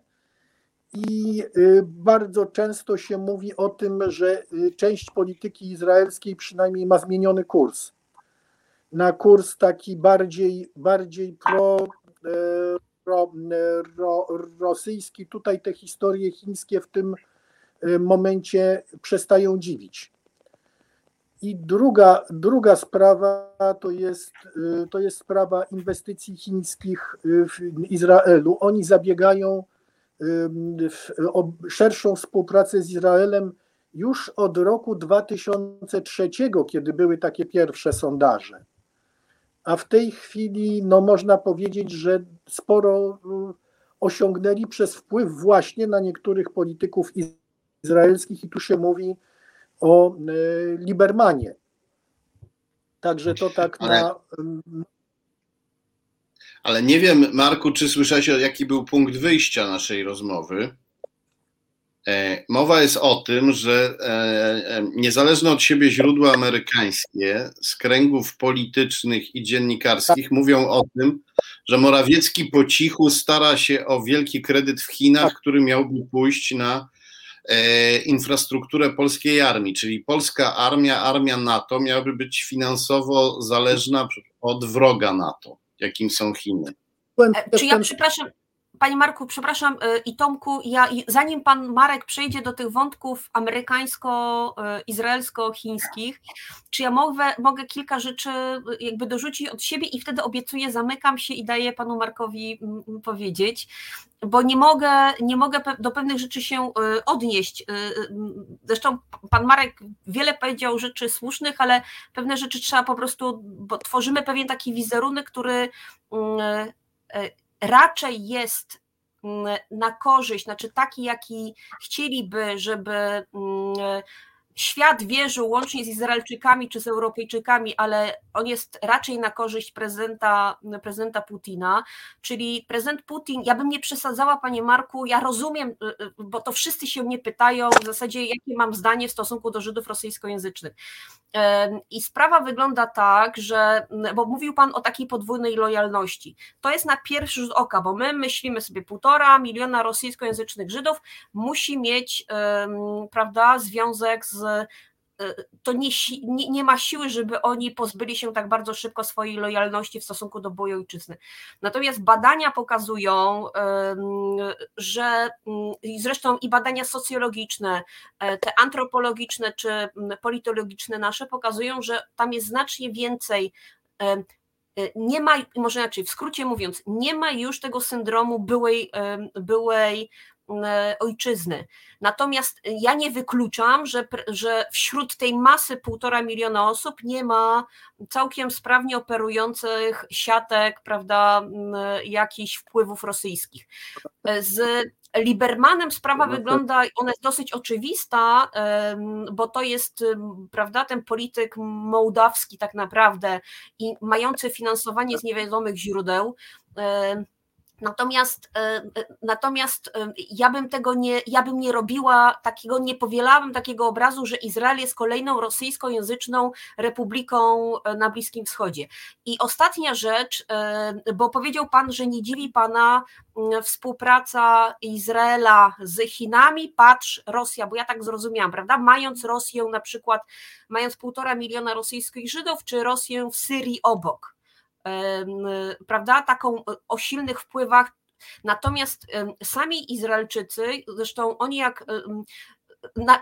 I y, bardzo często się mówi o tym, że część polityki izraelskiej przynajmniej ma zmieniony kurs. Na kurs taki bardziej, bardziej pro, e, pro, e, ro, rosyjski. Tutaj te historie chińskie w tym e, momencie przestają dziwić. I druga, druga sprawa to jest, y, to jest sprawa inwestycji chińskich y, w Izraelu. Oni zabiegają y, o szerszą współpracę z Izraelem już od roku 2003, kiedy były takie pierwsze sondaże. A w tej chwili no, można powiedzieć, że sporo osiągnęli przez wpływ właśnie na niektórych polityków izraelskich, i tu się mówi o y, Libermanie. Także to tak Ale- na. Ale nie wiem, Marku, czy słyszałeś, jaki był punkt wyjścia naszej rozmowy. E, Mowa jest o tym, że e, e, niezależne od siebie źródła amerykańskie z kręgów politycznych i dziennikarskich mówią o tym, że Morawiecki po cichu stara się o wielki kredyt w Chinach, który miałby pójść na e, infrastrukturę polskiej armii, czyli polska armia, armia NATO miałaby być finansowo zależna od wroga NATO, jakim są Chiny. E, Czy ja przepraszam, Panie Marku, przepraszam e, i Tomku, ja, zanim Pan Marek przejdzie do tych wątków amerykańsko-izraelsko-chińskich, czy ja mogę, mogę kilka rzeczy e, jakby dorzucić od siebie i wtedy obiecuję, zamykam się i daję Panu Markowi mm, powiedzieć, bo nie mogę, nie mogę do pewnych rzeczy się odnieść. Mm, Zresztą Pan Marek wiele powiedział rzeczy słusznych, ale pewne rzeczy trzeba po prostu, bo tworzymy pewien taki wizerunek, który mm, raczej jest mm, na korzyść, znaczy taki, jaki chcieliby, żeby mm, świat wierzył łącznie z Izraelczykami czy z Europejczykami, ale on jest raczej na korzyść prezydenta, prezydenta Putina, czyli prezydent Putin, ja bym nie przesadzała, panie Marku, ja rozumiem, y, y, bo to wszyscy się mnie pytają w zasadzie, jakie mam zdanie w stosunku do Żydów rosyjskojęzycznych. I sprawa wygląda tak, że, bo mówił Pan o takiej podwójnej lojalności. To jest na pierwszy rzut oka, bo my myślimy sobie, półtora miliona rosyjskojęzycznych Żydów musi mieć, prawda, związek z. e, To nie, nie, nie ma siły, żeby oni pozbyli się tak bardzo szybko swojej lojalności w stosunku do boju ojczyzny. Natomiast badania pokazują, że mm, zresztą i badania socjologiczne, e, te antropologiczne czy mm, politologiczne nasze pokazują, że tam jest znacznie więcej. e, Nie ma, może inaczej, w skrócie mówiąc, nie ma już tego syndromu byłej, byłej ojczyzny. Natomiast ja nie wykluczam, że, że wśród tej masy półtora miliona osób nie ma całkiem sprawnie operujących siatek, prawda, jakichś wpływów rosyjskich. Z Libermanem sprawa wygląda, ona jest dosyć oczywista, bo to jest, prawda, ten polityk mołdawski tak naprawdę i mający finansowanie z niewiadomych źródeł. Natomiast, e, e, natomiast e, ja bym tego nie, ja bym nie robiła takiego, nie powielałabym takiego obrazu, że Izrael jest kolejną rosyjskojęzyczną republiką na Bliskim Wschodzie. I ostatnia rzecz, bo powiedział Pan, że nie dziwi Pana współpraca Izraela z Chinami, patrz Rosja, bo ja tak zrozumiałam, prawda? Mając Rosję na przykład, mając półtora miliona rosyjskich Żydów, czy Rosję w Syrii obok prawda, taką o silnych wpływach. Natomiast sami Izraelczycy, zresztą oni jak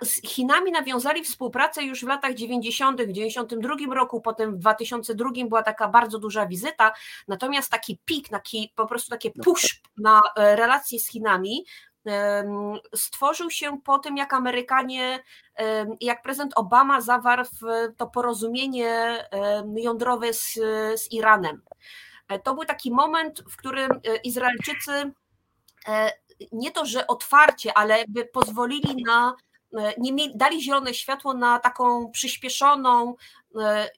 z Chinami nawiązali współpracę już w latach 90., w 92 roku, potem w 2002 była taka bardzo duża wizyta, natomiast taki pik, taki, po prostu takie no push tak. na e, relacje z Chinami stworzył się po tym, jak Amerykanie, jak prezydent Obama zawarł to porozumienie jądrowe z, z Iranem. E, to był taki moment, w którym e, Izraelczycy e, nie to, że otwarcie, ale by pozwolili na, nie mieli, dali zielone światło na taką przyspieszoną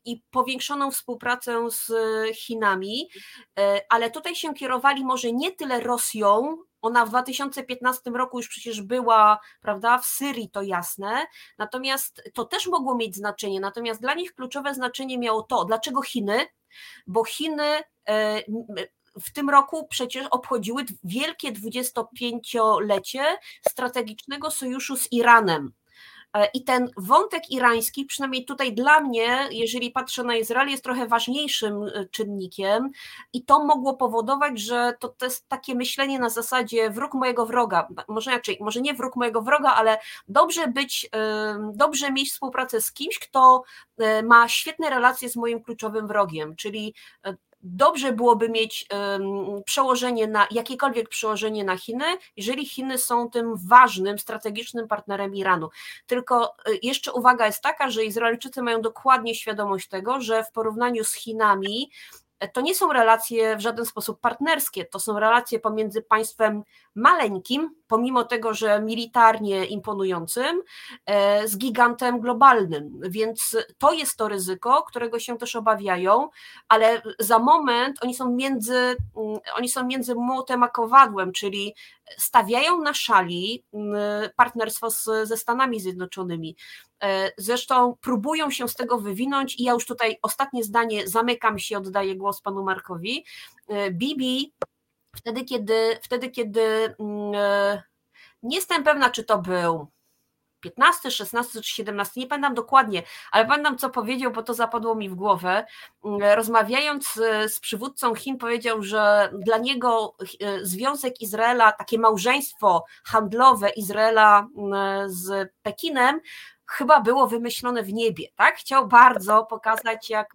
i powiększoną współpracę z Chinami, ale tutaj się kierowali może nie tyle Rosją, ona w 2015 roku już przecież była, prawda, w Syrii, to jasne, natomiast to też mogło mieć znaczenie, natomiast dla nich kluczowe znaczenie miało to, dlaczego Chiny, bo Chiny e, w tym roku przecież obchodziły wielkie 25-lecie strategicznego sojuszu z Iranem. E, I ten wątek irański, przynajmniej tutaj dla mnie, jeżeli patrzę na Izrael, jest trochę ważniejszym e, czynnikiem, i to mogło powodować, że to, to jest takie myślenie na zasadzie wróg mojego wroga. Może inaczej, może nie wróg mojego wroga, ale dobrze być, e, dobrze mieć współpracę z kimś, kto ma świetne relacje z moim kluczowym wrogiem, czyli dobrze byłoby mieć przełożenie na jakiekolwiek przełożenie na Chiny, jeżeli Chiny są tym ważnym, strategicznym partnerem Iranu. Tylko y, jeszcze uwaga jest taka, że Izraelczycy mają dokładnie świadomość tego, że w porównaniu z Chinami to nie są relacje w żaden sposób partnerskie, to są relacje pomiędzy państwem maleńkim, pomimo tego, że militarnie imponującym, e, z gigantem globalnym. Więc to jest to ryzyko, którego się też obawiają, ale za moment oni są między, mm, oni są między młotem a kowadłem, czyli stawiają na szali mm, partnerstwo z, ze Stanami Zjednoczonymi. E, zresztą próbują się z tego wywinąć i ja już tutaj ostatnie zdanie zamykam się, oddaję głos panu Markowi. E, Bibi wtedy, kiedy, wtedy, kiedy mm, e, nie jestem pewna, czy to był 15, 16 czy 17, nie pamiętam dokładnie, ale pamiętam co powiedział, bo to zapadło mi w głowę. Mm, rozmawiając z przywódcą Chin, powiedział, że dla niego związek Izraela, takie małżeństwo handlowe Izraela mm, z Pekinem chyba było wymyślone w niebie, tak? Chciał bardzo pokazać, jak,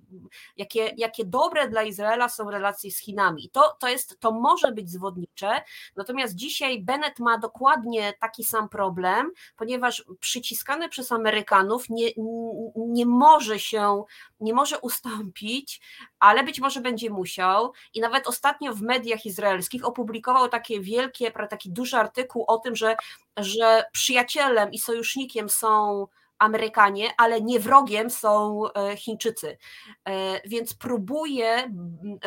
jakie, jakie dobre dla Izraela są relacje z Chinami. To, to, jest, to może być zwodnicze, natomiast dzisiaj Bennett ma dokładnie taki sam problem, ponieważ przyciskany przez Amerykanów nie, nie może się, nie może ustąpić, ale być może będzie musiał i nawet ostatnio w mediach izraelskich opublikował takie wielkie, taki duży artykuł o tym, że, że przyjacielem i sojusznikiem są Amerykanie, ale nie wrogiem są e, Chińczycy. E, więc próbuje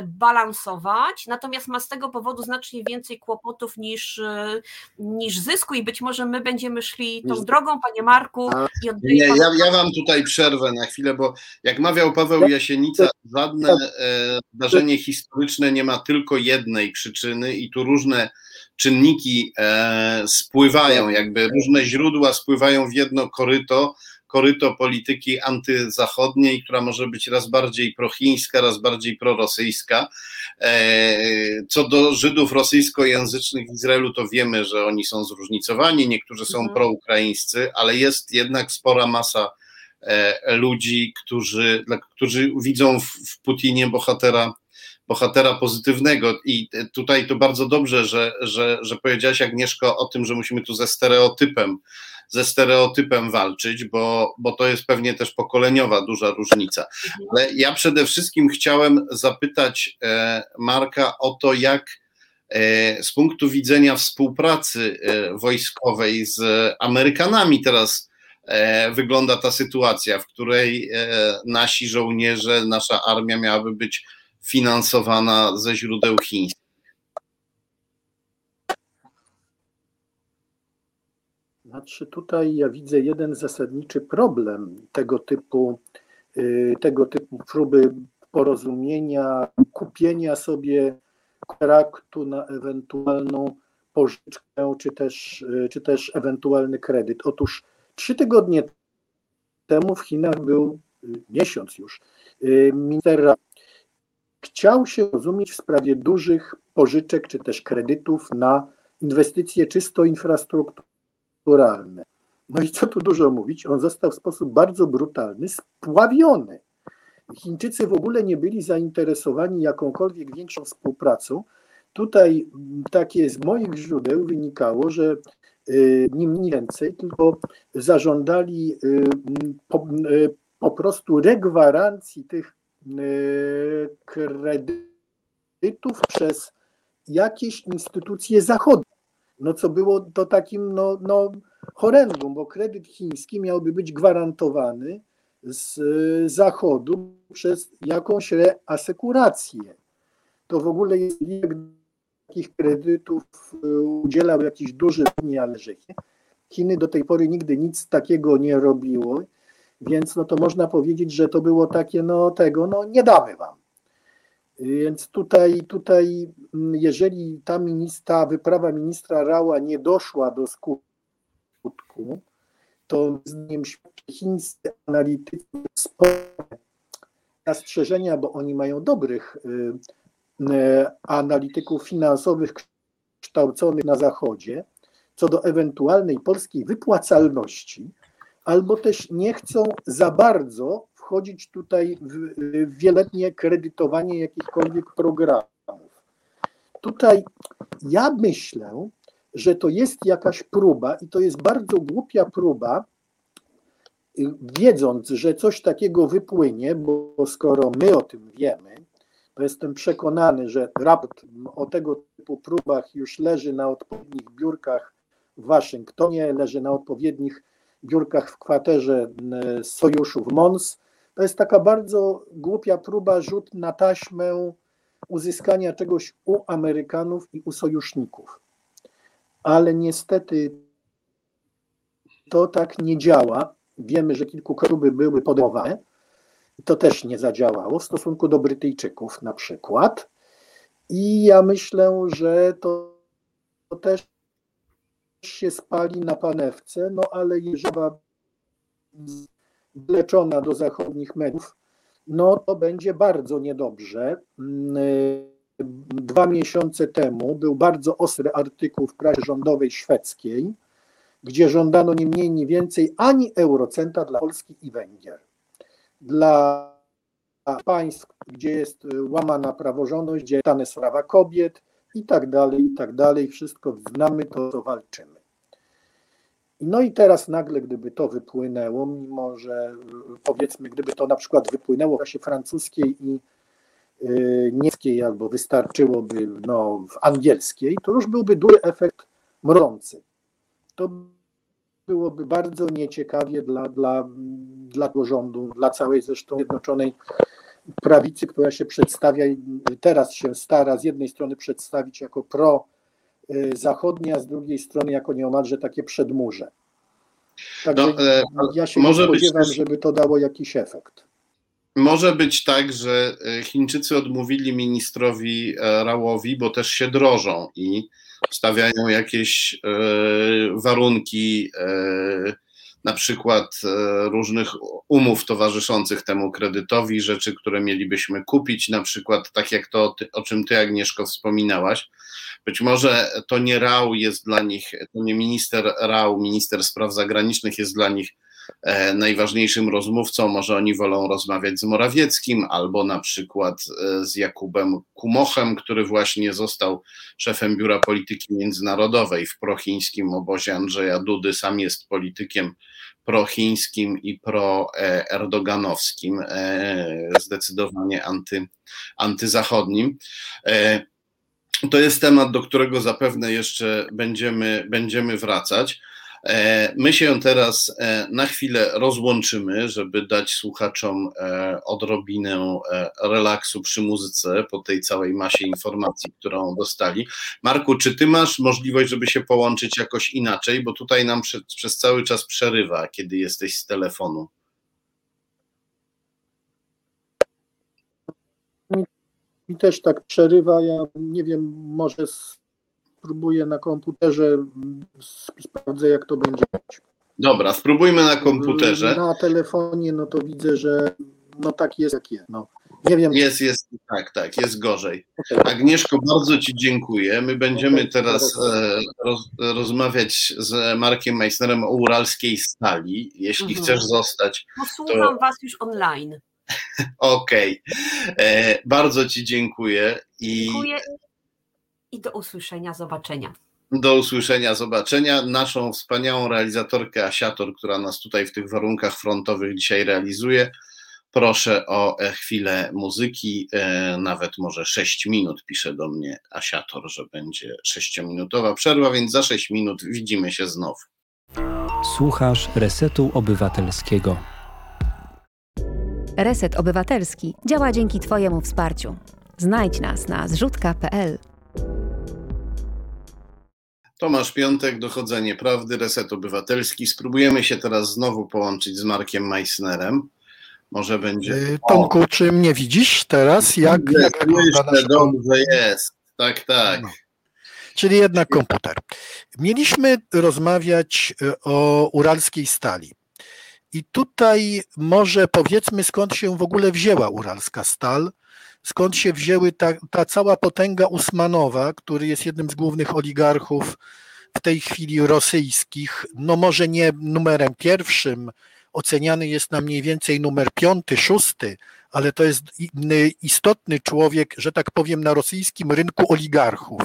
balansować, natomiast ma z tego powodu znacznie więcej kłopotów niż, e, niż zysku i być może my będziemy szli tą drogą, panie Marku. I nie, ja, ja wam tutaj przerwę na chwilę, bo jak mawiał Paweł Jasienica, żadne zdarzenie historyczne nie ma tylko jednej przyczyny i tu różne czynniki e, spływają, jakby różne źródła spływają w jedno koryto, koryto polityki antyzachodniej, która może być raz bardziej prochińska, raz bardziej prorosyjska. E, co do Żydów rosyjskojęzycznych w Izraelu, to wiemy, że oni są zróżnicowani, niektórzy są mhm. proukraińscy, ale jest jednak spora masa e, ludzi, którzy, którzy widzą w Putinie bohatera bohatera pozytywnego. I tutaj to bardzo dobrze, że, że, że powiedziałaś, Agnieszko, o tym, że musimy tu ze stereotypem, ze stereotypem walczyć, bo, bo to jest pewnie też pokoleniowa duża różnica. Ale ja przede wszystkim chciałem zapytać e, Marka o to, jak e, z punktu widzenia współpracy e, wojskowej z Amerykanami teraz wygląda ta sytuacja, w której nasi żołnierze, nasza armia miałaby być finansowana ze źródeł chińskich. Znaczy tutaj ja widzę jeden zasadniczy problem tego typu, y, tego typu próby porozumienia, kupienia sobie kontraktu na ewentualną pożyczkę, czy też, y, czy też ewentualny kredyt. Otóż trzy tygodnie temu w Chinach był y, miesiąc już minister chciał się rozumieć w sprawie dużych pożyczek czy też kredytów na inwestycje czysto infrastrukturalne. No i co tu dużo mówić, on został w sposób bardzo brutalny spławiony. Chińczycy w ogóle nie byli zainteresowani jakąkolwiek większą współpracą. Tutaj takie z moich źródeł wynikało, że y, nie mniej więcej, tylko zażądali y, po, y, po prostu regwarancji tych kredytów przez jakieś instytucje zachodnie. No co było to takim no, no horrendum, bo kredyt chiński miałby być gwarantowany z zachodu przez jakąś reasekurację. To w ogóle jest takich kredytów y, udzielał jakiś duży, ale Chiny do tej pory nigdy nic takiego nie robiło więc no to można powiedzieć, że to było takie, no tego, no nie damy wam. Więc tutaj, tutaj jeżeli ta, ministra, wyprawa ministra Rała nie doszła do skutku, to zdaniem chińscy analitycy zastrzeżenia, bo oni mają dobrych y, y, analityków finansowych kształconych na Zachodzie, co do ewentualnej polskiej wypłacalności, albo też nie chcą za bardzo wchodzić tutaj w wieloletnie kredytowanie jakichkolwiek programów. Tutaj ja myślę, że to jest jakaś próba i to jest bardzo głupia próba, wiedząc, że coś takiego wypłynie, bo skoro my o tym wiemy, to jestem przekonany, że raport o tego typu próbach już leży na odpowiednich biurkach w Waszyngtonie, leży na odpowiednich biurkach w kwaterze sojuszu w Mons. To jest taka bardzo głupia próba, rzut na taśmę uzyskania czegoś u Amerykanów i u sojuszników. Ale niestety to tak nie działa. Wiemy, że kilku próby były podejmowane. To też nie zadziałało w stosunku do Brytyjczyków na przykład. I ja myślę, że to, to też się spali na panewce, no ale jeżeli wleczona do zachodnich mediów, no to będzie bardzo niedobrze. Dwa miesiące temu był bardzo ostry artykuł w prasie rządowej szwedzkiej, gdzie żądano nie mniej, nie więcej ani eurocenta dla Polski i Węgier. Dla państw, gdzie jest łamana praworządność, gdzie jest sprawa kobiet i tak dalej, i tak dalej. Wszystko znamy, to co walczymy. No i teraz nagle, gdyby to wypłynęło, mimo że powiedzmy, gdyby to na przykład wypłynęło w klasie francuskiej i y, niemieckiej, albo wystarczyłoby no, w angielskiej, to już byłby duży efekt mrący. To byłoby bardzo nieciekawie dla, dla, dla rządu, dla całej zresztą Zjednoczonej Prawicy, która się przedstawia, teraz się stara z jednej strony przedstawić jako pro zachodnie, a z drugiej strony jako nieomalże takie przedmurze. Także no, e, ja się może spodziewam, być, żeby to dało jakiś efekt. Może być tak, że e, Chińczycy odmówili ministrowi e, Rałowi, bo też się drożą i stawiają jakieś warunki, na przykład różnych umów towarzyszących temu kredytowi, rzeczy, które mielibyśmy kupić, na przykład tak jak to, o czym ty Agnieszko wspominałaś, być może to nie Rał jest dla nich, to nie minister Rał, minister spraw zagranicznych jest dla nich e, najważniejszym rozmówcą, może oni wolą rozmawiać z Morawieckim, albo na przykład e, z Jakubem Kumochem, który właśnie został szefem Biura Polityki Międzynarodowej w prochińskim obozie Andrzeja Dudy, sam jest politykiem prochińskim i pro-erdoganowskim, zdecydowanie anty, antyzachodnim. To jest temat, do którego zapewne jeszcze będziemy, będziemy wracać. E, my się teraz e, na chwilę rozłączymy, żeby dać słuchaczom e, odrobinę relaksu przy muzyce po tej całej masie informacji, którą dostali. Marku, czy ty masz możliwość, żeby się połączyć jakoś inaczej, bo tutaj nam przez, przez cały czas przerywa, kiedy jesteś z telefonu? mi też tak przerywa. Ja nie wiem, może spróbuję na komputerze, sprawdzę jak to będzie. Dobra, spróbujmy na komputerze. Na telefonie, no to widzę, że no tak jest jak jest. No. Nie wiem. Jest, jest, tak, tak, jest gorzej. Okay. Agnieszko, bardzo Ci dziękuję. My będziemy okay, teraz e, roz, rozmawiać z Markiem Meissnerem o uralskiej stali. Jeśli mhm. chcesz zostać. Posłucham to... Was już online. Okej. Okay. E, bardzo Ci dziękuję. I... Dziękuję i do usłyszenia, zobaczenia. Do usłyszenia, zobaczenia. Naszą wspaniałą realizatorkę Asiator, która nas tutaj w tych warunkach frontowych dzisiaj realizuje. Proszę o e, chwilę muzyki, e, nawet może 6 minut, pisze do mnie Asiator, że będzie 6-minutowa przerwa, więc za 6 minut widzimy się znów. Słuchasz Resetu Obywatelskiego. Reset Obywatelski działa dzięki Twojemu wsparciu. Znajdź nas na zrzutka.pl. Tomasz Piątek, Dochodzenie Prawdy, Reset Obywatelski. Spróbujemy się teraz znowu połączyć z Markiem Meissnerem. Może będzie. Yy, Tomku, czy mnie widzisz teraz? Jak, jest, jak wygląda dobrze jest. Tak, tak. No. Czyli jednak komputer. Mieliśmy rozmawiać y, o uralskiej stali. I tutaj może powiedzmy, skąd się w ogóle wzięła uralska stal, skąd się wzięły ta, ta cała potęga Usmanowa, który jest jednym z głównych oligarchów w tej chwili rosyjskich, no może nie numerem pierwszym, oceniany jest na mniej więcej numer piąty, szósty, ale to jest istotny człowiek, że tak powiem, na rosyjskim rynku oligarchów.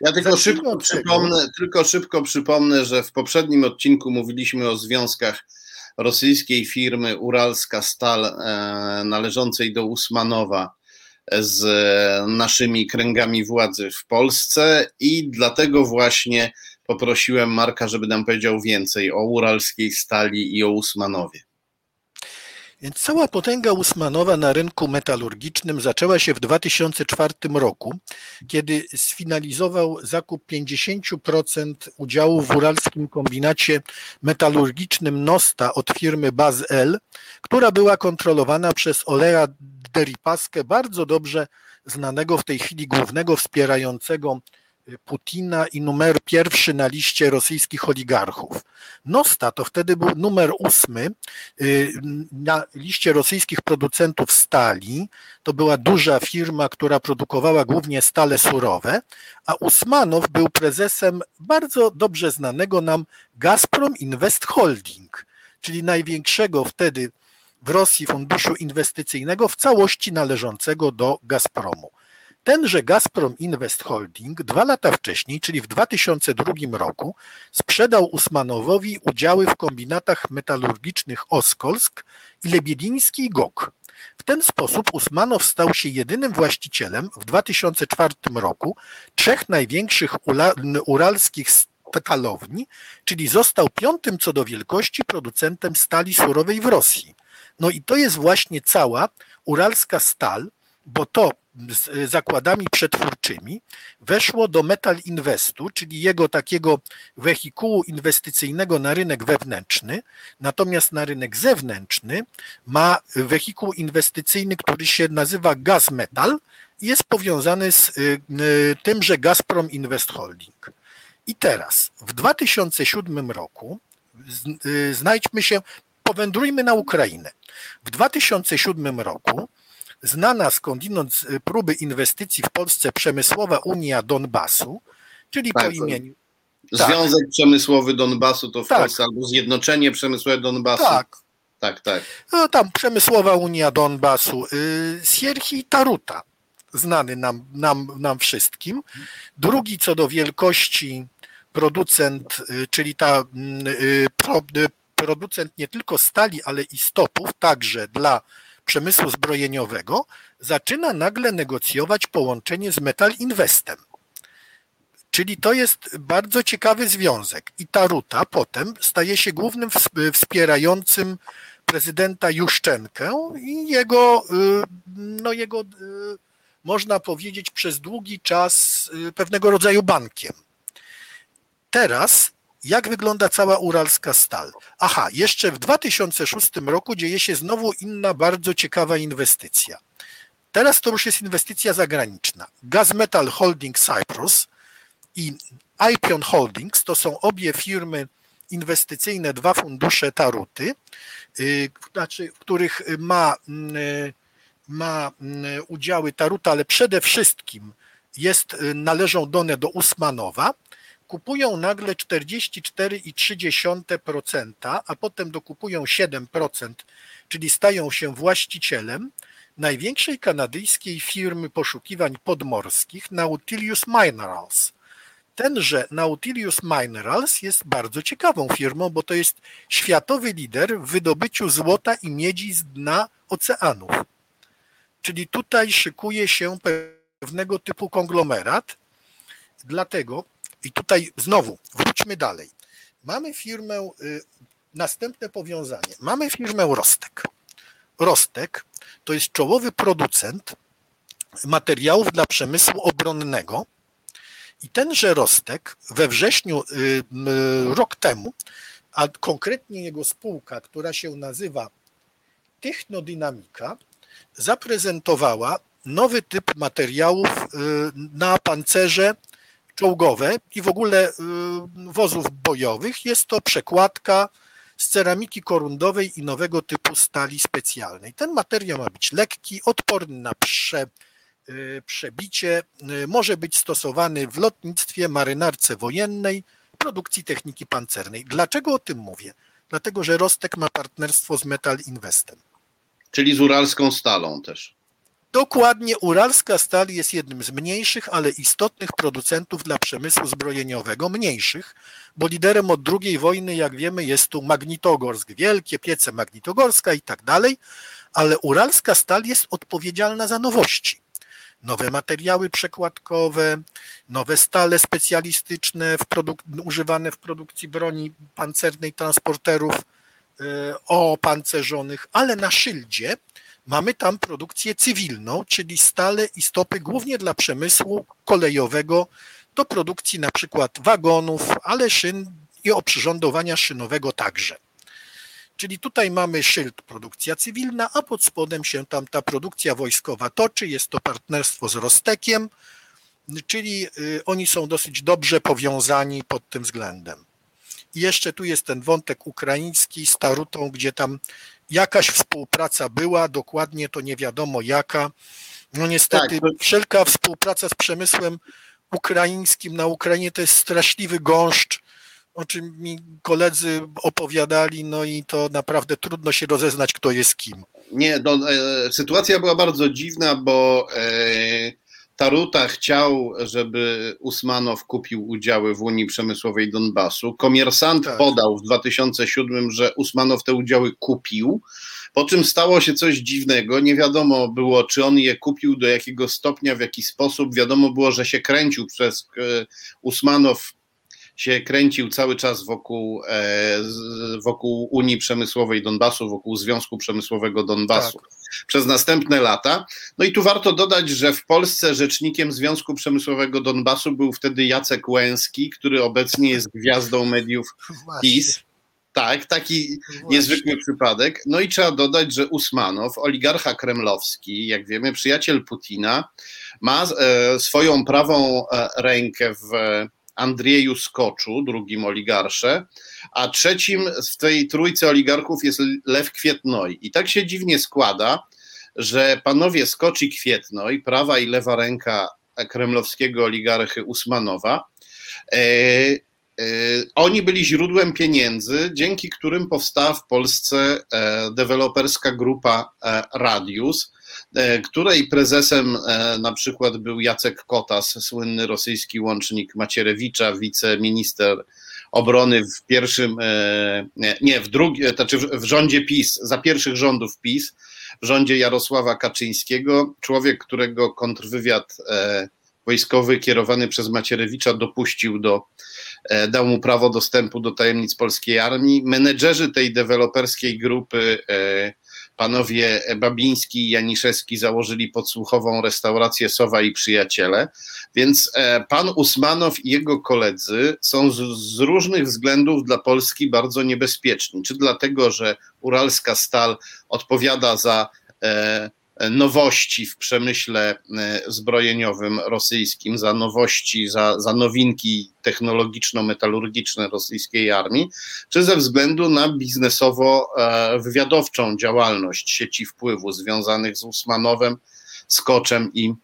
Ja tylko szybko, przypomnę, tylko szybko przypomnę, że w poprzednim odcinku mówiliśmy o związkach rosyjskiej firmy Uralska Stal e, należącej do Usmanowa z naszymi kręgami władzy w Polsce i dlatego właśnie poprosiłem Marka, żeby nam powiedział więcej o uralskiej stali i o Usmanowie. Więc cała potęga Usmanowa na rynku metalurgicznym zaczęła się w 2004 roku, kiedy sfinalizował zakup 50% udziału w uralskim kombinacie metalurgicznym Nosta od firmy BazL, która była kontrolowana przez Oleja Deripaskę, bardzo dobrze znanego w tej chwili głównego wspierającego Putina i numer pierwszy na liście rosyjskich oligarchów. Nosta to wtedy był numer ósmy y, na liście rosyjskich producentów stali. To była duża firma, która produkowała głównie stale surowe, a Usmanow był prezesem bardzo dobrze znanego nam Gazprom Invest Holding, czyli największego wtedy w Rosji funduszu inwestycyjnego w całości należącego do Gazpromu. Tenże Gazprom Invest Holding dwa lata wcześniej, czyli w 2002 roku, sprzedał Usmanowowi udziały w kombinatach metalurgicznych Oskolsk i Lebiediński GOK. W ten sposób Usmanow stał się jedynym właścicielem w 2004 roku trzech największych uralskich stalowni, czyli został piątym co do wielkości producentem stali surowej w Rosji. No i to jest właśnie cała uralska stal, bo to z zakładami przetwórczymi weszło do Metal Investu, czyli jego takiego wehikułu inwestycyjnego na rynek wewnętrzny, natomiast na rynek zewnętrzny ma wehikuł inwestycyjny, który się nazywa Gaz Metal i jest powiązany z y, y, tymże Gazprom Invest Holding. I teraz w 2007 roku y, znajdźmy się, powędrujmy na Ukrainę. W 2007 roku znana skądinąd próby inwestycji w Polsce przemysłowa Unia Donbasu, czyli tak, po imieniu Tak. Związek Przemysłowy Donbasu to w Tak. Polsce, albo Zjednoczenie Przemysłowe Donbasu. Tak, tak, tak. no, tam Przemysłowa Unia Donbasu, y, Sierhi Taruta, znany nam, nam, nam wszystkim. Drugi co do wielkości producent, y, czyli ta mm, y, y, producent nie tylko stali, ale i stopów, także dla przemysłu zbrojeniowego, zaczyna nagle negocjować połączenie z Metal Investem. Czyli to jest bardzo ciekawy związek. I Taruta potem staje się głównym ws- wspierającym prezydenta Juszczenkę i jego, y, no jego, y, można powiedzieć, przez długi czas y, pewnego rodzaju bankiem. Teraz jak wygląda cała uralska stal? Aha, jeszcze w 2006 roku dzieje się znowu inna bardzo ciekawa inwestycja. Teraz to już jest inwestycja zagraniczna. Gazmetal Holding Cyprus i Ipion Holdings to są obie firmy inwestycyjne, dwa fundusze Taruty, y, znaczy, w których ma, mm, ma mm, udziały Taruta, ale przede wszystkim jest, y, należą one do Usmanowa, kupują nagle 44,3%, a potem dokupują 7%, czyli stają się właścicielem największej kanadyjskiej firmy poszukiwań podmorskich Nautilus Minerals. Tenże Nautilus Minerals jest bardzo ciekawą firmą, bo to jest światowy lider w wydobyciu złota i miedzi z dna oceanów. Czyli tutaj szykuje się pewnego typu konglomerat, dlatego i tutaj znowu wróćmy dalej. Mamy firmę, y, następne powiązanie. Mamy firmę Rostek. Rostek to jest czołowy producent materiałów dla przemysłu obronnego. I tenże Rostek we wrześniu y, rok temu, a konkretnie jego spółka, która się nazywa Technodynamika, zaprezentowała nowy typ materiałów y, na pancerze czołgowe i w ogóle y, wozów bojowych. Jest to przekładka z ceramiki korundowej i nowego typu stali specjalnej. Ten materiał ma być lekki, odporny na prze, y, przebicie, y, może być stosowany w lotnictwie, marynarce wojennej, produkcji techniki pancernej. Dlaczego o tym mówię? Dlatego, że Rostek ma partnerstwo z Metal Investem. Czyli z uralską stalą też. Dokładnie, Uralska Stal jest jednym z mniejszych, ale istotnych producentów dla przemysłu zbrojeniowego, mniejszych, bo liderem od II wojny, jak wiemy, jest tu Magnitogorsk, wielkie piece Magnitogorska i tak dalej, ale Uralska Stal jest odpowiedzialna za nowości. Nowe materiały przekładkowe, nowe stale specjalistyczne w używane w produkcji broni pancernej, transporterów e, opancerzonych, ale na szyldzie Mamy tam produkcję cywilną, czyli stale i stopy głównie dla przemysłu kolejowego do produkcji na przykład wagonów, ale szyn i oprzyrządowania szynowego także. Czyli tutaj mamy szyld produkcja cywilna, a pod spodem się tam ta produkcja wojskowa toczy. Jest to partnerstwo z Rostekiem, czyli y, oni są dosyć dobrze powiązani pod tym względem. I jeszcze tu jest ten wątek ukraiński z Tarutą, gdzie tam jakaś współpraca była, dokładnie to nie wiadomo jaka. No niestety Tak, wszelka współpraca z przemysłem ukraińskim na Ukrainie to jest straszliwy gąszcz, o czym mi koledzy opowiadali, no i to naprawdę trudno się rozeznać, kto jest kim. Nie, no, e, sytuacja była bardzo dziwna, bo e, Taruta chciał, żeby Usmanow kupił udziały w Unii Przemysłowej Donbasu. Komersant Tak. podał w 2007, że Usmanow te udziały kupił. Po czym stało się coś dziwnego. Nie wiadomo było, czy on je kupił, do jakiego stopnia, w jaki sposób. Wiadomo było, że się kręcił przez e, Usmanow się kręcił cały czas wokół, e, wokół Unii Przemysłowej Donbasu, wokół Związku Przemysłowego Donbasu przez następne lata. No i tu warto dodać, że w Polsce rzecznikiem Związku Przemysłowego Donbasu był wtedy Jacek Łęski, który obecnie jest gwiazdą mediów PiS. Tak, taki niezwykły przypadek. No i trzeba dodać, że Usmanow, oligarcha kremlowski, jak wiemy, przyjaciel Putina, ma e, swoją prawą e, rękę w Andrieju Skoczu, drugim oligarsze, a trzecim w tej trójce oligarchów jest Lew Kwietnoj. I tak się dziwnie składa, że panowie Skocz i Kwietnoj, prawa i lewa ręka kremlowskiego oligarchy Usmanowa, e, oni byli źródłem pieniędzy, dzięki którym powstała w Polsce deweloperska grupa Radius, której prezesem na przykład był Jacek Kotas, słynny rosyjski łącznik Macierewicza, wiceminister obrony w pierwszym, nie, w drugim, znaczy w rządzie PiS, za pierwszych rządów PiS, w rządzie Jarosława Kaczyńskiego, człowiek, którego kontrwywiad wojskowy kierowany przez Macierewicza dopuścił do, e, dał mu prawo dostępu do tajemnic polskiej armii. Menedżerzy tej deweloperskiej grupy, e, panowie Babiński i Janiszewski, założyli podsłuchową restaurację Sowa i Przyjaciele, więc e, pan Usmanow i jego koledzy są z, z różnych względów dla Polski bardzo niebezpieczni. Czy dlatego, że Uralska Stal odpowiada za nowości w przemyśle e, zbrojeniowym rosyjskim, za nowości, za, za nowinki technologiczno-metalurgiczne rosyjskiej armii, czy ze względu na biznesowo-wywiadowczą działalność sieci wpływu związanych z Usmanowem, Skoczem i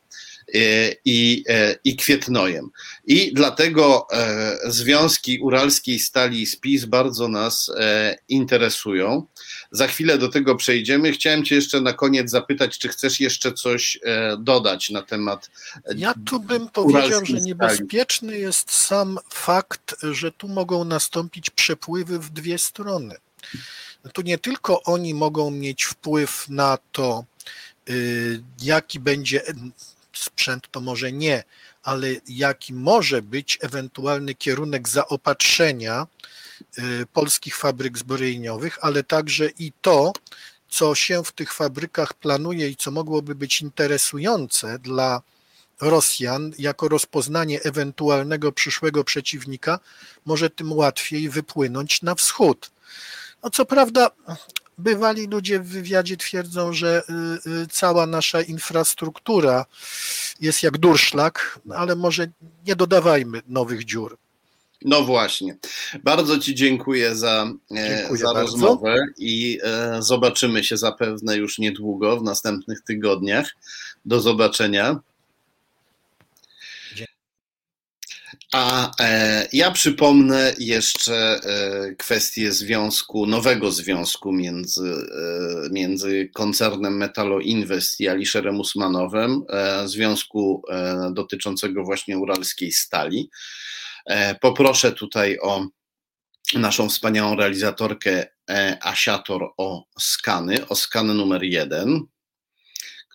i, i Kwietnojem. I dlatego e, związki uralskiej stali i spis bardzo nas e, interesują. Za chwilę do tego przejdziemy. Chciałem Cię jeszcze na koniec zapytać, czy chcesz jeszcze coś e, dodać na temat. Ja tu bym powiedział, że niebezpieczny jest sam fakt, że tu mogą nastąpić przepływy w dwie strony. Tu nie tylko oni mogą mieć wpływ na to, y, jaki będzie sprzęt to może nie, ale jaki może być ewentualny kierunek zaopatrzenia y, polskich fabryk zbrojeniowych, ale także i to, co się w tych fabrykach planuje i co mogłoby być interesujące dla Rosjan jako rozpoznanie ewentualnego przyszłego przeciwnika, może tym łatwiej wypłynąć na wschód. No co prawda, bywali ludzie w wywiadzie twierdzą, że y, y, cała nasza infrastruktura jest jak durszlak, ale może nie dodawajmy nowych dziur. No właśnie. Bardzo Ci dziękuję za, e, dziękuję za rozmowę i e, zobaczymy się zapewne już niedługo w następnych tygodniach. Do zobaczenia. A e, ja przypomnę jeszcze e, kwestię związku, nowego związku między, e, między koncernem Metalo Invest i Alisherem Usmanowem, e, związku e, dotyczącego właśnie uralskiej stali. E, poproszę tutaj o naszą wspaniałą realizatorkę Asiator o skany, o skan numer jeden,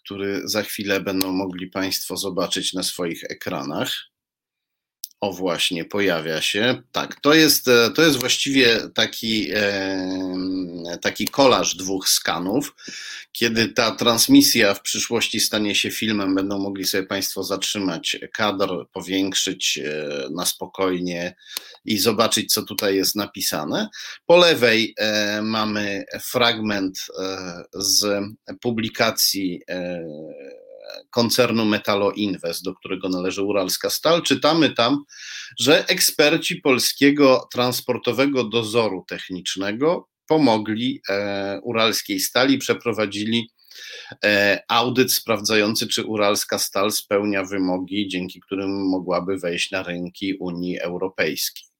który za chwilę będą mogli Państwo zobaczyć na swoich ekranach. O właśnie, pojawia się. Tak, to jest, e, to jest właściwie taki, taki kolaż dwóch skanów. Kiedy ta transmisja w przyszłości stanie się filmem, będą mogli sobie Państwo zatrzymać kadr, powiększyć e, na spokojnie i zobaczyć, co tutaj jest napisane. Po lewej e, mamy fragment z publikacji koncernu Metalo Invest, do którego należy Uralska Stal, czytamy tam, że eksperci polskiego transportowego dozoru technicznego pomogli e, Uralskiej Stali, przeprowadzili e, audyt sprawdzający, czy Uralska Stal spełnia wymogi, dzięki którym mogłaby wejść na rynki Unii Europejskiej.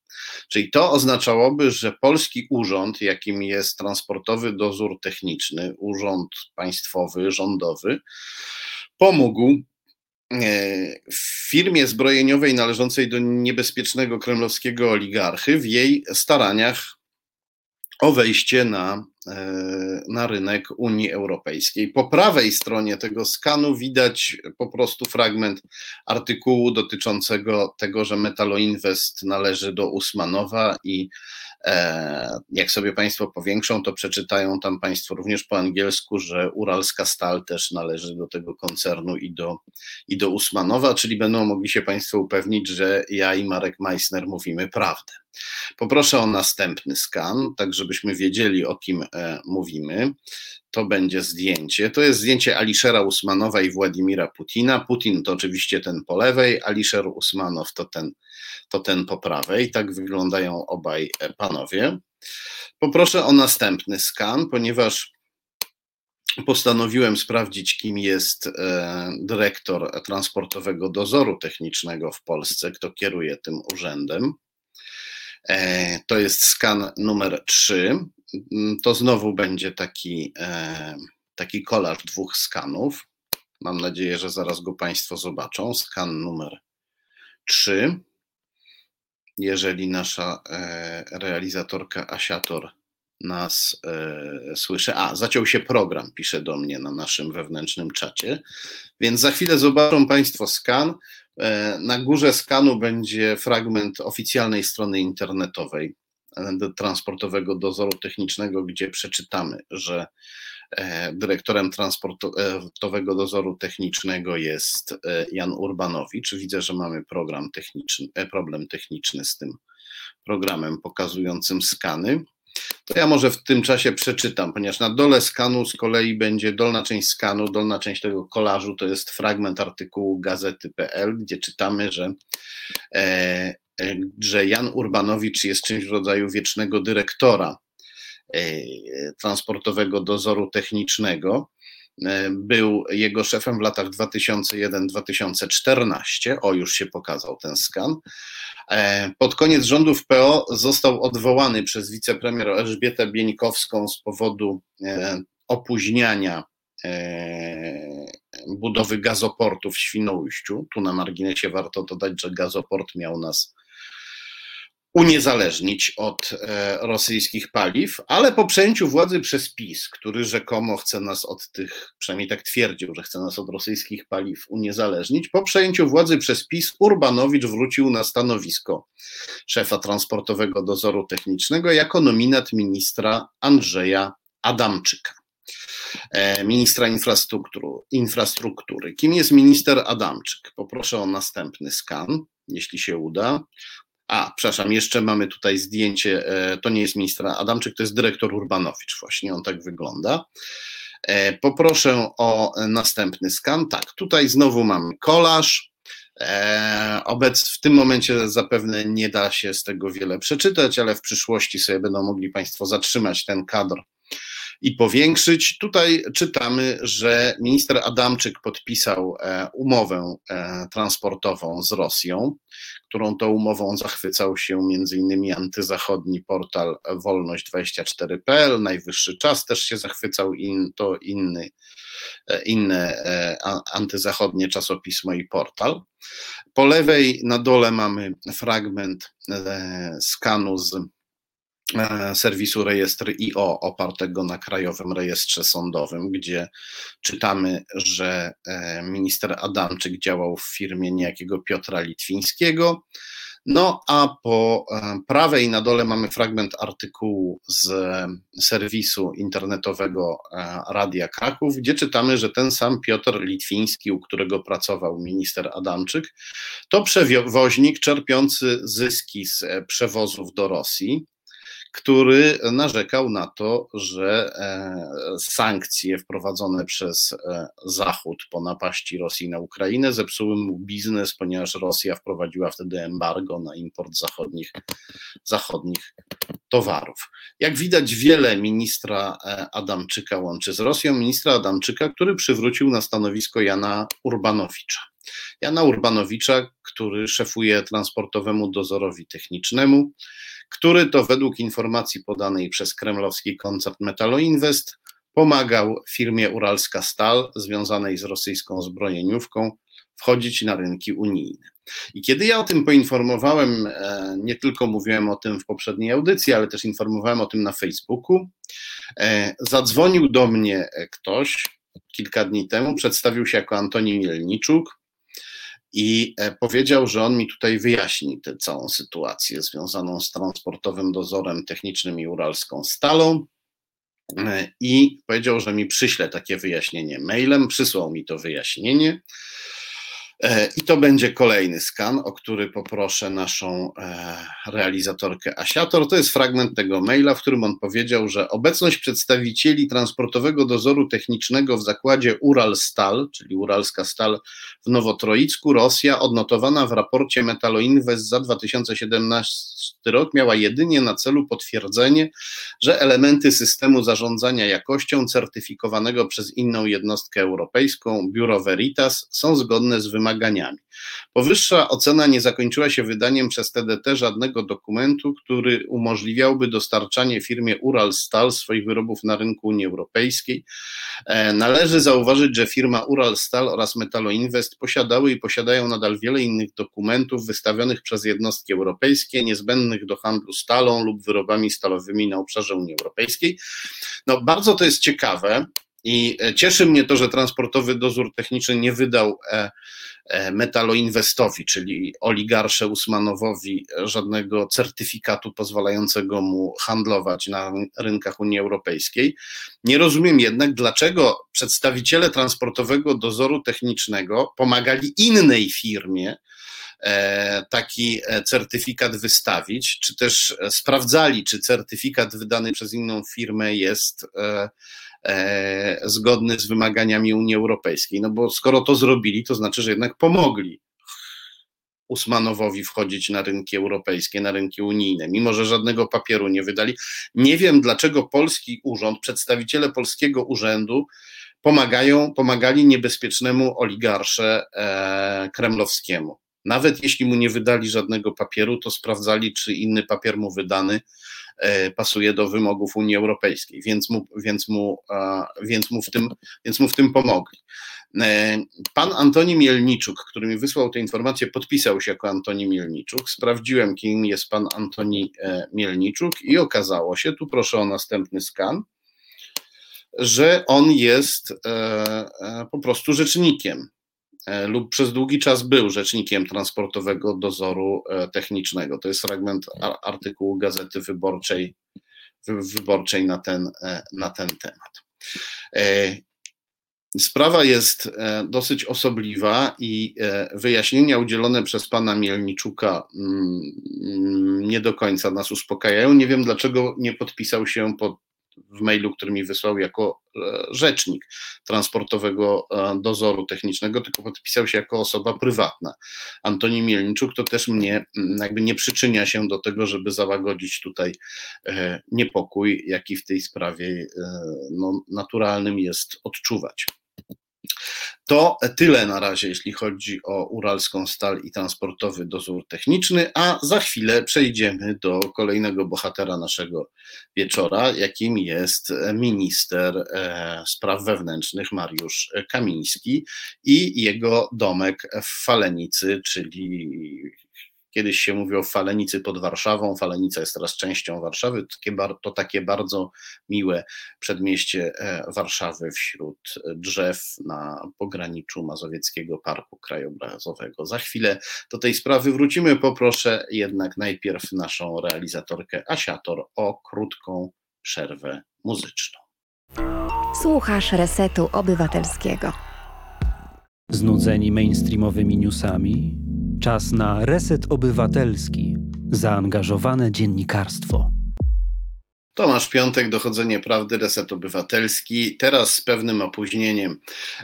Czyli to oznaczałoby, że polski urząd, jakim jest Transportowy Dozór Techniczny, urząd państwowy, rządowy, pomógł e, firmie zbrojeniowej należącej do niebezpiecznego kremlowskiego oligarchy w jej staraniach o wejście na, e, na rynek Unii Europejskiej. Po prawej stronie tego skanu widać po prostu fragment artykułu dotyczącego tego, że Metaloinvest należy do Usmanowa i E, jak sobie Państwo powiększą, to przeczytają tam Państwo również po angielsku, że Uralska Stal też należy do tego koncernu i do, i do Usmanowa, czyli będą mogli się Państwo upewnić, że ja i Marek Meissner mówimy prawdę. Poproszę o następny skan, tak żebyśmy wiedzieli, o kim e, mówimy. To będzie zdjęcie. To jest zdjęcie Aliszera Usmanowa i Władimira Putina. Putin to oczywiście ten po lewej, Aliszer Usmanow to ten, to ten po prawej. Tak wyglądają obaj e, panowie. Poproszę o następny skan, ponieważ postanowiłem sprawdzić, kim jest e, dyrektor transportowego dozoru technicznego w Polsce, kto kieruje tym urzędem. E, to jest skan numer 3. To znowu będzie taki, taki kolaż dwóch skanów. Mam nadzieję, że zaraz go Państwo zobaczą. Skan numer 3. Jeżeli nasza realizatorka Asiator nas e, słyszy. A, zaciął się program, pisze do mnie na naszym wewnętrznym czacie. Więc za chwilę zobaczą Państwo skan. E, na górze skanu będzie fragment oficjalnej strony internetowej e, Transportowego Dozoru Technicznego, gdzie przeczytamy, że e, dyrektorem Transportowego Dozoru Technicznego jest Jan Urbanowicz. Widzę, że mamy program techniczny, problem techniczny z tym programem pokazującym skany. To ja może w tym czasie przeczytam, ponieważ na dole skanu z kolei będzie dolna część skanu, dolna część tego kolażu to jest fragment artykułu gazety.pl, gdzie czytamy, że, e, e, że Jan Urbanowicz jest czymś w rodzaju wiecznego dyrektora e, transportowego dozoru technicznego. E, był jego szefem w latach 2001-2014. O, już się pokazał ten skan. E, pod koniec rządów PO został odwołany przez wicepremier Elżbietę Bieńkowską z powodu e, opóźniania budowy gazoportu w Świnoujściu. Tu na marginesie warto dodać, że gazoport miał nas uniezależnić od e, rosyjskich paliw, ale po przejęciu władzy przez PiS, który rzekomo chce nas od tych, przynajmniej tak twierdził, że chce nas od rosyjskich paliw uniezależnić, po przejęciu władzy przez PiS Urbanowicz wrócił na stanowisko szefa transportowego dozoru technicznego jako nominat ministra Andrzeja Adamczyka e, ministra infrastruktury, infrastruktury. Kim jest minister Adamczyk? Poproszę o następny skan, jeśli się uda. A, przepraszam, jeszcze mamy tutaj zdjęcie, e, to nie jest ministra Adamczyk, to jest dyrektor Urbanowicz, właśnie on tak wygląda. E, poproszę o następny skan. Tak, tutaj znowu mamy kolaż. E, obec w tym momencie zapewne nie da się z tego wiele przeczytać, ale w przyszłości sobie będą mogli Państwo zatrzymać ten kadr i powiększyć. Tutaj czytamy, że minister Adamczyk podpisał e, umowę e, transportową z Rosją, którą to umową zachwycał się m.in. antyzachodni portal wolność24.pl, najwyższy czas też się zachwycał, in, to inny, e, inne antyzachodnie czasopismo i portal. Po lewej na dole mamy fragment skanu z serwisu rejestr IO opartego na Krajowym Rejestrze Sądowym, gdzie czytamy, że e, minister Adamczyk działał w firmie niejakiego Piotra Litwińskiego. No a po e, prawej na dole mamy fragment artykułu z serwisu internetowego Radia Kraków, gdzie czytamy, że ten sam Piotr Litwiński, u którego pracował minister Adamczyk, to przewoźnik czerpiący zyski z przewozów do Rosji który narzekał na to, że e, sankcje wprowadzone przez e, Zachód po napaści Rosji na Ukrainę zepsuły mu biznes, ponieważ Rosja wprowadziła wtedy embargo na import zachodnich, zachodnich towarów. Jak widać, wiele ministra e, Adamczyka łączy z Rosją. Ministra Adamczyka, który przywrócił na stanowisko Jana Urbanowicza. Jana Urbanowicza, który szefuje transportowemu dozorowi technicznemu który to według informacji podanej przez kremlowski koncert Metaloinvest pomagał firmie Uralska Stal związanej z rosyjską zbrojeniówką wchodzić na rynki unijne. I kiedy ja o tym poinformowałem, e, nie tylko mówiłem o tym w poprzedniej audycji, ale też informowałem o tym na Facebooku, e, zadzwonił do mnie ktoś kilka dni temu, przedstawił się jako Antoni Mielniczuk, i e, powiedział, że on mi tutaj wyjaśni tę całą sytuację związaną z transportowym dozorem technicznym i uralską stalą. E, I powiedział, że mi przyśle takie wyjaśnienie mailem, przysłał mi to wyjaśnienie. E, I to będzie kolejny skan, o który poproszę naszą e, realizatorkę Asiator. To jest fragment tego maila, w którym on powiedział, że obecność przedstawicieli transportowego dozoru technicznego w zakładzie Ural Stal, czyli Uralska Stal w Nowotroicku, Rosja, odnotowana w raporcie Metaloinvest za 2017 rok, miała jedynie na celu potwierdzenie, że elementy systemu zarządzania jakością certyfikowanego przez inną jednostkę europejską, Biuro Veritas, są zgodne z wymaganiami wymaganiami. Powyższa ocena nie zakończyła się wydaniem przez TDT żadnego dokumentu, który umożliwiałby dostarczanie firmie Uralstal swoich wyrobów na rynku Unii Europejskiej. E, należy zauważyć, że firma Uralstal oraz Metaloinvest posiadały i posiadają nadal wiele innych dokumentów wystawionych przez jednostki europejskie, niezbędnych do handlu stalą lub wyrobami stalowymi na obszarze Unii Europejskiej. No, bardzo to jest ciekawe i e, cieszy mnie to, że transportowy dozór techniczny nie wydał e, e, Metaloinwestowi, czyli oligarsze Usmanowowi, żadnego certyfikatu pozwalającego mu handlować na rynkach Unii Europejskiej. Nie rozumiem jednak, dlaczego przedstawiciele transportowego dozoru technicznego pomagali innej firmie, taki certyfikat wystawić, czy też sprawdzali, czy certyfikat wydany przez inną firmę jest E, zgodny z wymaganiami Unii Europejskiej. No bo skoro to zrobili, to znaczy, że jednak pomogli Usmanowowi wchodzić na rynki europejskie, na rynki unijne, mimo że żadnego papieru nie wydali. Nie wiem, dlaczego polski urząd, przedstawiciele polskiego urzędu pomagają, pomagali niebezpiecznemu oligarsze e, kremlowskiemu. Nawet jeśli mu nie wydali żadnego papieru, to sprawdzali, czy inny papier mu wydany E, pasuje do wymogów Unii Europejskiej, więc mu, więc mu, więc mu, w, tym, więc mu w tym pomogli. E, pan Antoni Mielniczuk, który mi wysłał tę informację, podpisał się jako Antoni Mielniczuk. Sprawdziłem, kim jest pan Antoni e, Mielniczuk i okazało się, tu proszę o następny skan, że on jest po prostu rzecznikiem lub przez długi czas był rzecznikiem transportowego dozoru e, technicznego. To jest fragment artykułu Gazety Wyborczej, wyborczej na, ten, e, na ten temat. Sprawa jest dosyć osobliwa i wyjaśnienia udzielone przez pana Mielniczuka mm, nie do końca nas uspokajają. Nie wiem, dlaczego nie podpisał się pod w mailu, który mi wysłał jako e, rzecznik transportowego e, dozoru technicznego, tylko podpisał się jako osoba prywatna. Antoni Mielniczuk to też mnie mm, jakby nie przyczynia się do tego, żeby załagodzić tutaj e, niepokój, jaki w tej sprawie no, naturalnym jest odczuwać. To tyle na razie, jeśli chodzi o uralską stal i transportowy dozór techniczny, a za chwilę przejdziemy do kolejnego bohatera naszego wieczora, jakim jest minister e, spraw wewnętrznych Mariusz Kamiński i jego domek w Falenicy, czyli Kiedyś się mówiło o Falenicy pod Warszawą. Falenica jest teraz częścią Warszawy. To takie bardzo miłe przedmieście e, Warszawy wśród drzew na pograniczu Mazowieckiego Parku Krajobrazowego. Za chwilę do tej sprawy wrócimy. Poproszę jednak najpierw naszą realizatorkę Asiator o krótką przerwę muzyczną. Słuchasz Resetu Obywatelskiego. Znudzeni mainstreamowymi newsami? Czas na reset obywatelski, zaangażowane dziennikarstwo. Tomasz Piątek, Dochodzenie Prawdy, Reset Obywatelski. Teraz z pewnym opóźnieniem.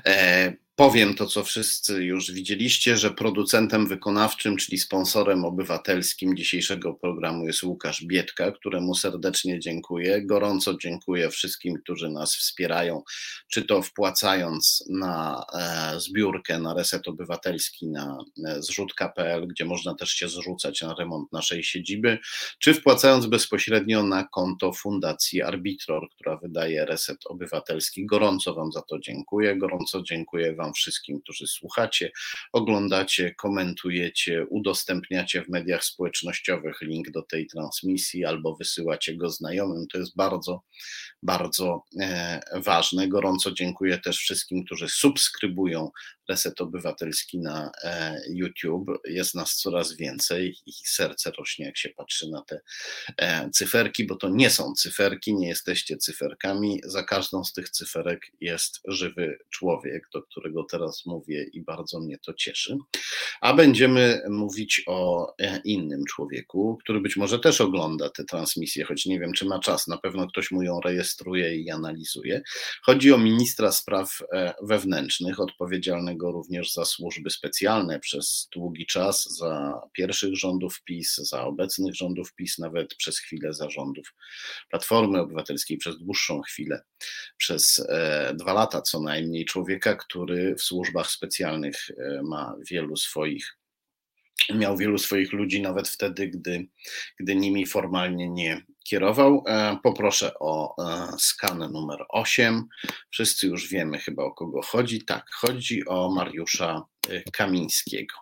E, Powiem to, co wszyscy już widzieliście, że producentem wykonawczym, czyli sponsorem obywatelskim dzisiejszego programu jest Łukasz Bietka, któremu serdecznie dziękuję. Gorąco dziękuję wszystkim, którzy nas wspierają, czy to wpłacając na e, zbiórkę na Reset Obywatelski na e, zrzutka.pl, gdzie można też się zrzucać na remont naszej siedziby, czy wpłacając bezpośrednio na konto Fundacji Arbitror, która wydaje Reset Obywatelski. Gorąco Wam za to dziękuję. Gorąco dziękuję Wam Wam wszystkim, którzy słuchacie, oglądacie, komentujecie, udostępniacie w mediach społecznościowych link do tej transmisji albo wysyłacie go znajomym. To jest bardzo, bardzo e, ważne. Gorąco dziękuję też wszystkim, którzy subskrybują Reset Obywatelski na e, YouTube. Jest nas coraz więcej i serce rośnie, jak się patrzy na te e, cyferki, bo to nie są cyferki, nie jesteście cyferkami. Za każdą z tych cyferek jest żywy człowiek, do którego teraz mówię i bardzo mnie to cieszy. A będziemy mówić o e, innym człowieku, który być może też ogląda te transmisje, choć nie wiem, czy ma czas. Na pewno ktoś mu ją rejestruje i analizuje. Chodzi o ministra spraw wewnętrznych, odpowiedzialnego go również za służby specjalne przez długi czas, za pierwszych rządów PiS, za obecnych rządów PiS, nawet przez chwilę za rządów Platformy Obywatelskiej, przez dłuższą chwilę, przez e, dwa lata co najmniej. Człowieka, który w służbach specjalnych e, ma wielu swoich miał wielu swoich ludzi, nawet wtedy, gdy, gdy nimi formalnie nie kierował. E, poproszę o e, skan numer 8. Wszyscy już wiemy chyba o kogo chodzi. Tak, chodzi o Mariusza e, Kamińskiego.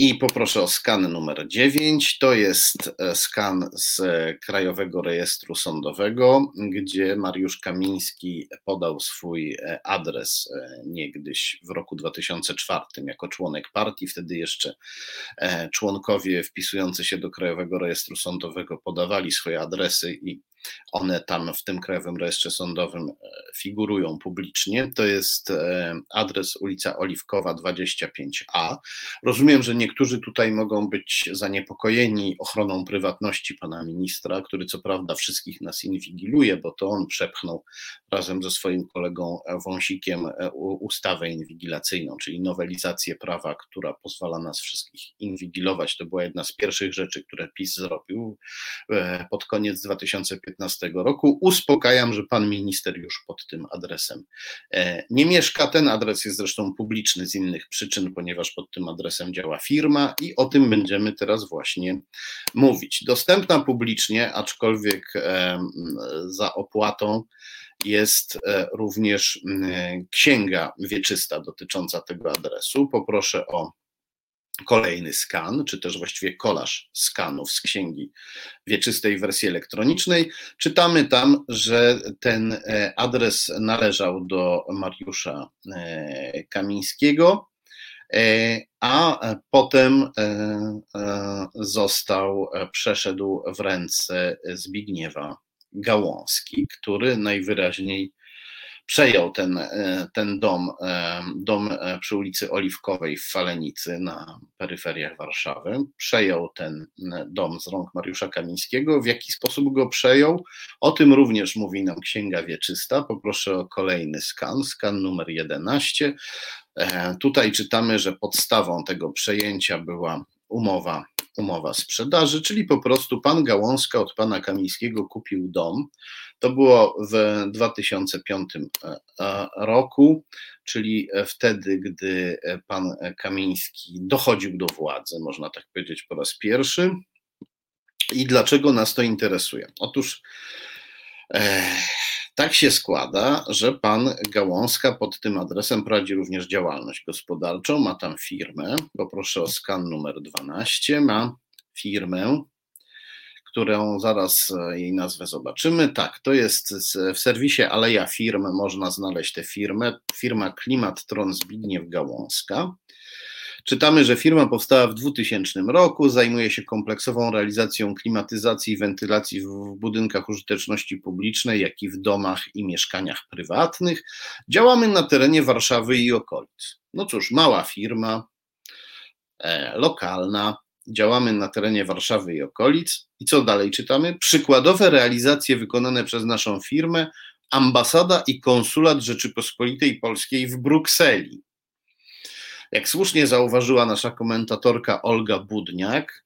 I poproszę o skan numer 9. To jest e, skan z Krajowego Rejestru Sądowego, gdzie Mariusz Kamiński podał swój e, adres e, niegdyś w roku 2004 jako członek partii. Wtedy jeszcze członkowie wpisujący się do Krajowego Rejestru Sądowego podawali swoje adresy i one tam w tym Krajowym Rejestrze Sądowym e, figurują publicznie. To jest e, adres ulica Oliwkowa 25A. Rozumiem, że niektórzy tutaj mogą być zaniepokojeni ochroną prywatności pana ministra, który co prawda wszystkich nas inwigiluje, bo to on przepchnął razem ze swoim kolegą Wąsikiem e, ustawę inwigilacyjną, czyli nowelizację prawa, która pozwala nas wszystkich inwigilować. To była jedna z pierwszych rzeczy, które PiS zrobił pod koniec 2015 2015 roku. Uspokajam, że pan minister już pod tym adresem e, nie mieszka. Ten adres jest zresztą publiczny z innych przyczyn, ponieważ pod tym adresem działa firma i o tym będziemy teraz właśnie mówić. Dostępna publicznie, aczkolwiek za opłatą jest e, również księga wieczysta dotycząca tego adresu. Poproszę o kolejny skan, czy też właściwie kolaż skanów z księgi wieczystej wersji elektronicznej. Czytamy tam, że ten e, adres należał do Mariusza e, Kamińskiego, a potem został, przeszedł w ręce Zbigniewa Gałązki, który najwyraźniej przejął ten, e, ten dom, e, dom e, przy ulicy Oliwkowej w Falenicy na peryferiach Warszawy. Przejął ten dom z rąk Mariusza Kamińskiego. W jaki sposób go przejął? O tym również mówi nam Księga Wieczysta. Poproszę o kolejny skan, skan numer 11. Tutaj czytamy, że podstawą tego przejęcia była umowa umowa sprzedaży, czyli po prostu pan Gałązka od pana Kamińskiego kupił dom. To było w 2005 e, e, roku, czyli wtedy, gdy pan Kamiński dochodził do władzy, można tak powiedzieć po raz pierwszy. I dlaczego nas to interesuje? Otóż e, tak się składa, że pan Gałązka pod tym adresem prowadzi również działalność gospodarczą, ma tam firmę, poproszę o skan numer 12, ma firmę, którą zaraz e, jej nazwę zobaczymy. Tak, to jest w serwisie Aleja Firm, można znaleźć tę firmę, firma Klimattron Zbigniew Gałązka. Czytamy, że firma powstała w 2000 roku, zajmuje się kompleksową realizacją klimatyzacji i wentylacji w budynkach użyteczności publicznej, jak i w domach i mieszkaniach prywatnych. Działamy na terenie Warszawy i okolic. No cóż, mała firma, e, lokalna, działamy na terenie Warszawy i okolic. I co dalej czytamy? Przykładowe realizacje wykonane przez naszą firmę ambasada i konsulat Rzeczypospolitej Polskiej w Brukseli. Jak słusznie zauważyła nasza komentatorka Olga Budniak,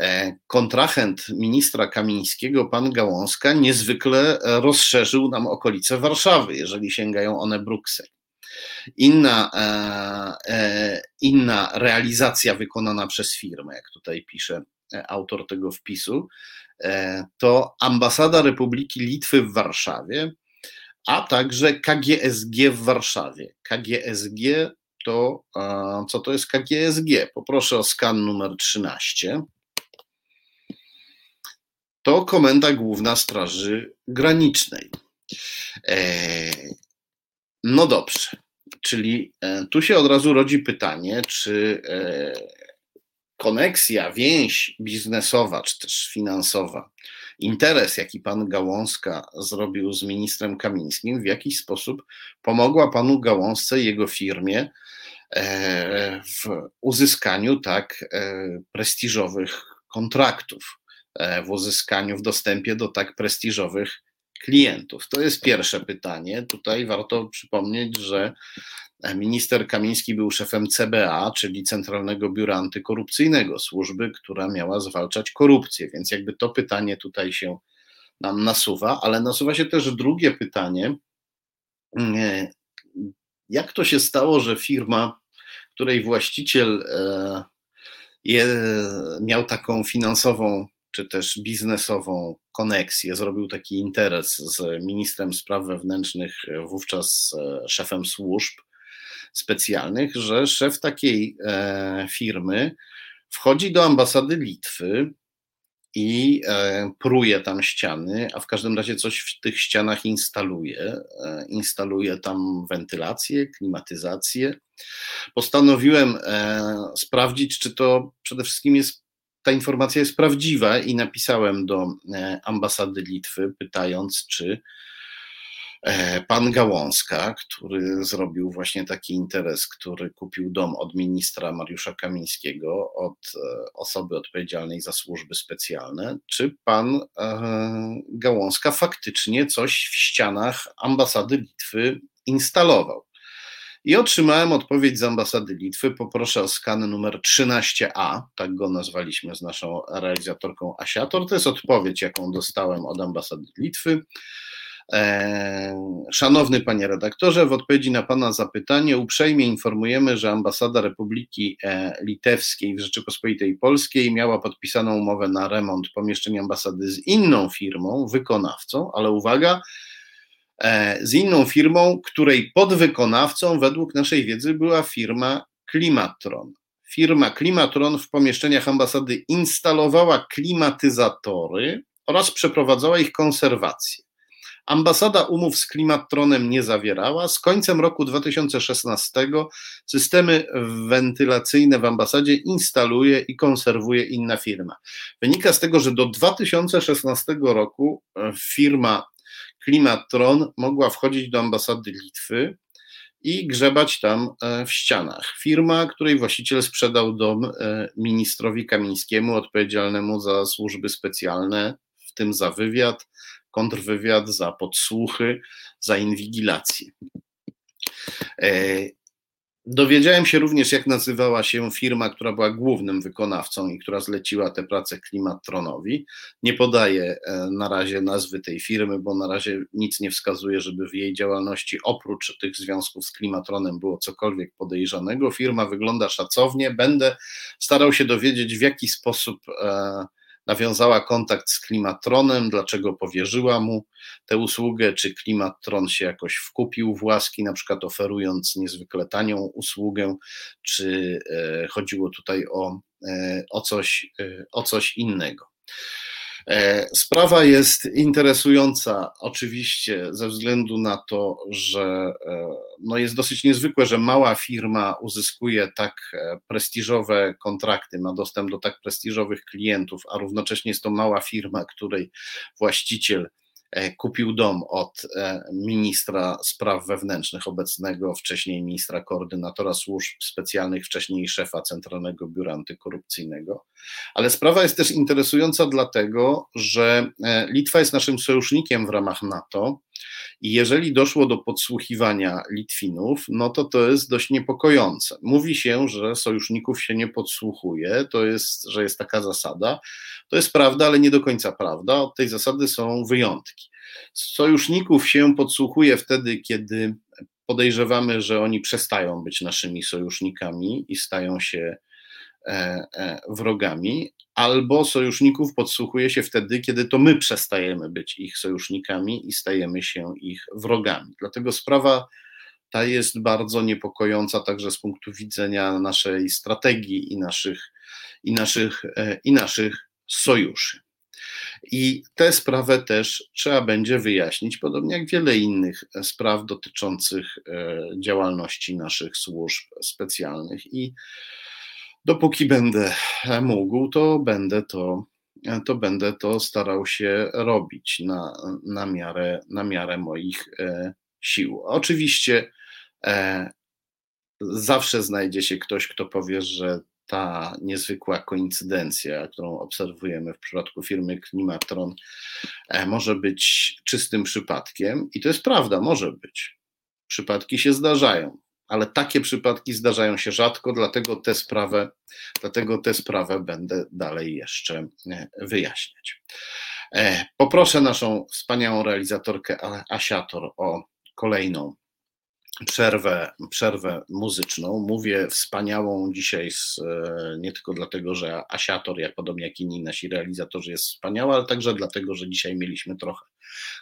e, kontrahent ministra Kamińskiego, pan Gałązka, niezwykle rozszerzył nam okolice Warszawy, jeżeli sięgają one Brukseli. Inna, e, e, inna realizacja wykonana przez firmę, jak tutaj pisze autor tego wpisu, to ambasada Republiki Litwy w Warszawie, a także KGSG w Warszawie. KGSG to co to jest KGSG? Poproszę o skan numer 13. To Komenda Główna Straży Granicznej. E, no dobrze, czyli e, tu się od razu rodzi pytanie, czy e, koneksja, więź biznesowa, czy też finansowa, interes, jaki pan Gałązka zrobił z ministrem Kamińskim, w jakiś sposób pomogła panu Gałązce i jego firmie w uzyskaniu tak e, prestiżowych kontraktów, e, w uzyskaniu, w dostępie do tak prestiżowych klientów? To jest pierwsze pytanie. Tutaj warto przypomnieć, że minister Kamiński był szefem CBA, czyli Centralnego Biura Antykorupcyjnego, służby, która miała zwalczać korupcję, więc jakby to pytanie tutaj się nam nasuwa, ale nasuwa się też drugie pytanie. Jak to się stało, że firma, której właściciel e, je, miał taką finansową czy też biznesową koneksję, zrobił taki interes z ministrem spraw wewnętrznych, wówczas e, szefem służb specjalnych, że szef takiej e, firmy wchodzi do ambasady Litwy i e, pruje tam ściany, a w każdym razie coś w tych ścianach instaluje. Instaluje tam wentylację, klimatyzację. Postanowiłem sprawdzić, czy to przede wszystkim jest ta informacja jest prawdziwa i napisałem do e, ambasady Litwy, pytając, czy e, pan Gałązka, który zrobił właśnie taki interes, który kupił dom od ministra Mariusza Kamińskiego, od e, osoby odpowiedzialnej za służby specjalne, czy pan Gałązka faktycznie coś w ścianach ambasady Litwy instalował. I otrzymałem odpowiedź z ambasady Litwy. Poproszę o skan numer 13A, tak go nazwaliśmy z naszą realizatorką Asiator. To jest odpowiedź, jaką dostałem od ambasady Litwy. Eee, szanowny panie redaktorze, w odpowiedzi na pana zapytanie uprzejmie informujemy, że ambasada Republiki e, Litewskiej w Rzeczypospolitej Polskiej miała podpisaną umowę na remont pomieszczeń ambasady z inną firmą, wykonawcą, ale uwaga, E, z inną firmą, której podwykonawcą według naszej wiedzy była firma Klimatron. Firma Klimatron w pomieszczeniach ambasady instalowała klimatyzatory oraz przeprowadzała ich konserwację. Ambasada umów z Klimatronem nie zawierała. Z końcem roku 2016 systemy wentylacyjne w ambasadzie instaluje i konserwuje inna firma. Wynika z tego, że do 2016 roku e, firma Klimatron mogła wchodzić do ambasady Litwy i grzebać tam e, w ścianach. Firma, której właściciel sprzedał dom e, ministrowi Kamińskiemu, odpowiedzialnemu za służby specjalne, w tym za wywiad, kontrwywiad, za podsłuchy, za inwigilację. E, Dowiedziałem się również, jak nazywała się firma, która była głównym wykonawcą i która zleciła tę pracę Klimatronowi. Nie podaję e, na razie nazwy tej firmy, bo na razie nic nie wskazuje, żeby w jej działalności oprócz tych związków z Klimatronem było cokolwiek podejrzanego. Firma wygląda szacownie. Będę starał się dowiedzieć, w jaki sposób. E, nawiązała kontakt z Klimatronem, dlaczego powierzyła mu tę usługę, czy Klimatron się jakoś wkupił w łaski, na przykład oferując niezwykle tanią usługę, czy e, chodziło tutaj o, e, o, coś, e, o coś innego. E, sprawa jest interesująca oczywiście ze względu na to, że e, no jest dosyć niezwykłe, że mała firma uzyskuje tak e, prestiżowe kontrakty, ma dostęp do tak prestiżowych klientów, a równocześnie jest to mała firma, której właściciel kupił dom od e, ministra spraw wewnętrznych, obecnego wcześniej ministra koordynatora służb specjalnych, wcześniej szefa Centralnego Biura Antykorupcyjnego. Ale sprawa jest też interesująca dlatego, że e, Litwa jest naszym sojusznikiem w ramach NATO. I jeżeli doszło do podsłuchiwania Litwinów, no to to jest dość niepokojące. Mówi się, że sojuszników się nie podsłuchuje, to jest, że jest taka zasada. To jest prawda, ale nie do końca prawda. Od tej zasady są wyjątki. Sojuszników się podsłuchuje wtedy, kiedy podejrzewamy, że oni przestają być naszymi sojusznikami i stają się wrogami, albo sojuszników podsłuchuje się wtedy, kiedy to my przestajemy być ich sojusznikami i stajemy się ich wrogami. Dlatego sprawa ta jest bardzo niepokojąca także z punktu widzenia naszej strategii i naszych, i naszych, e, i naszych sojuszy. I tę sprawę też trzeba będzie wyjaśnić, podobnie jak wiele innych spraw dotyczących e, działalności naszych służb specjalnych. I dopóki będę mógł, to będę to, to będę to starał się robić na, na, miarę, na miarę moich e, sił. Oczywiście e, zawsze znajdzie się ktoś, kto powie, że ta niezwykła koincydencja, którą obserwujemy w przypadku firmy Klimatron, e, może być czystym przypadkiem. I to jest prawda, może być. Przypadki się zdarzają, ale takie przypadki zdarzają się rzadko, dlatego tę sprawę, dlatego tę sprawę będę dalej jeszcze e, wyjaśniać. E, poproszę naszą wspaniałą realizatorkę Asiator o kolejną przerwę, przerwę muzyczną. Mówię wspaniałą dzisiaj z, e, nie tylko dlatego, że Asiator, jak podobnie jak inni nasi realizatorzy, jest wspaniała, ale także dlatego, że dzisiaj mieliśmy trochę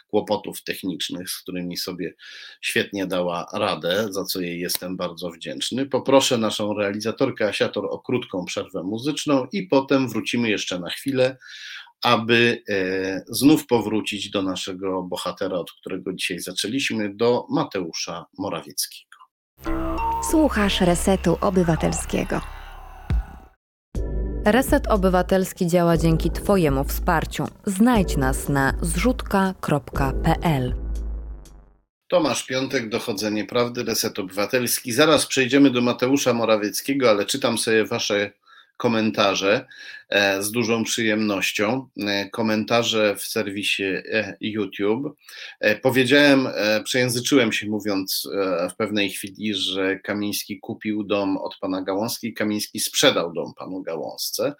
kłopotów technicznych, z którymi sobie świetnie dała radę, za co jej jestem bardzo wdzięczny. Poproszę naszą realizatorkę Asiator o krótką przerwę muzyczną i potem wrócimy jeszcze na chwilę aby e, znów powrócić do naszego bohatera, od którego dzisiaj zaczęliśmy, do Mateusza Morawieckiego. Słuchasz Resetu Obywatelskiego. Reset Obywatelski działa dzięki Twojemu wsparciu. Znajdź nas na zrzutka.pl. Tomasz Piątek, Dochodzenie Prawdy, Reset Obywatelski. Zaraz przejdziemy do Mateusza Morawieckiego, ale czytam sobie Wasze komentarze e, z dużą przyjemnością. E, komentarze w serwisie e, YouTube. Powiedziałem, przejęzyczyłem się mówiąc w pewnej chwili, że Kamiński kupił dom od pana Gałązki, Kamiński sprzedał dom panu Gałązce.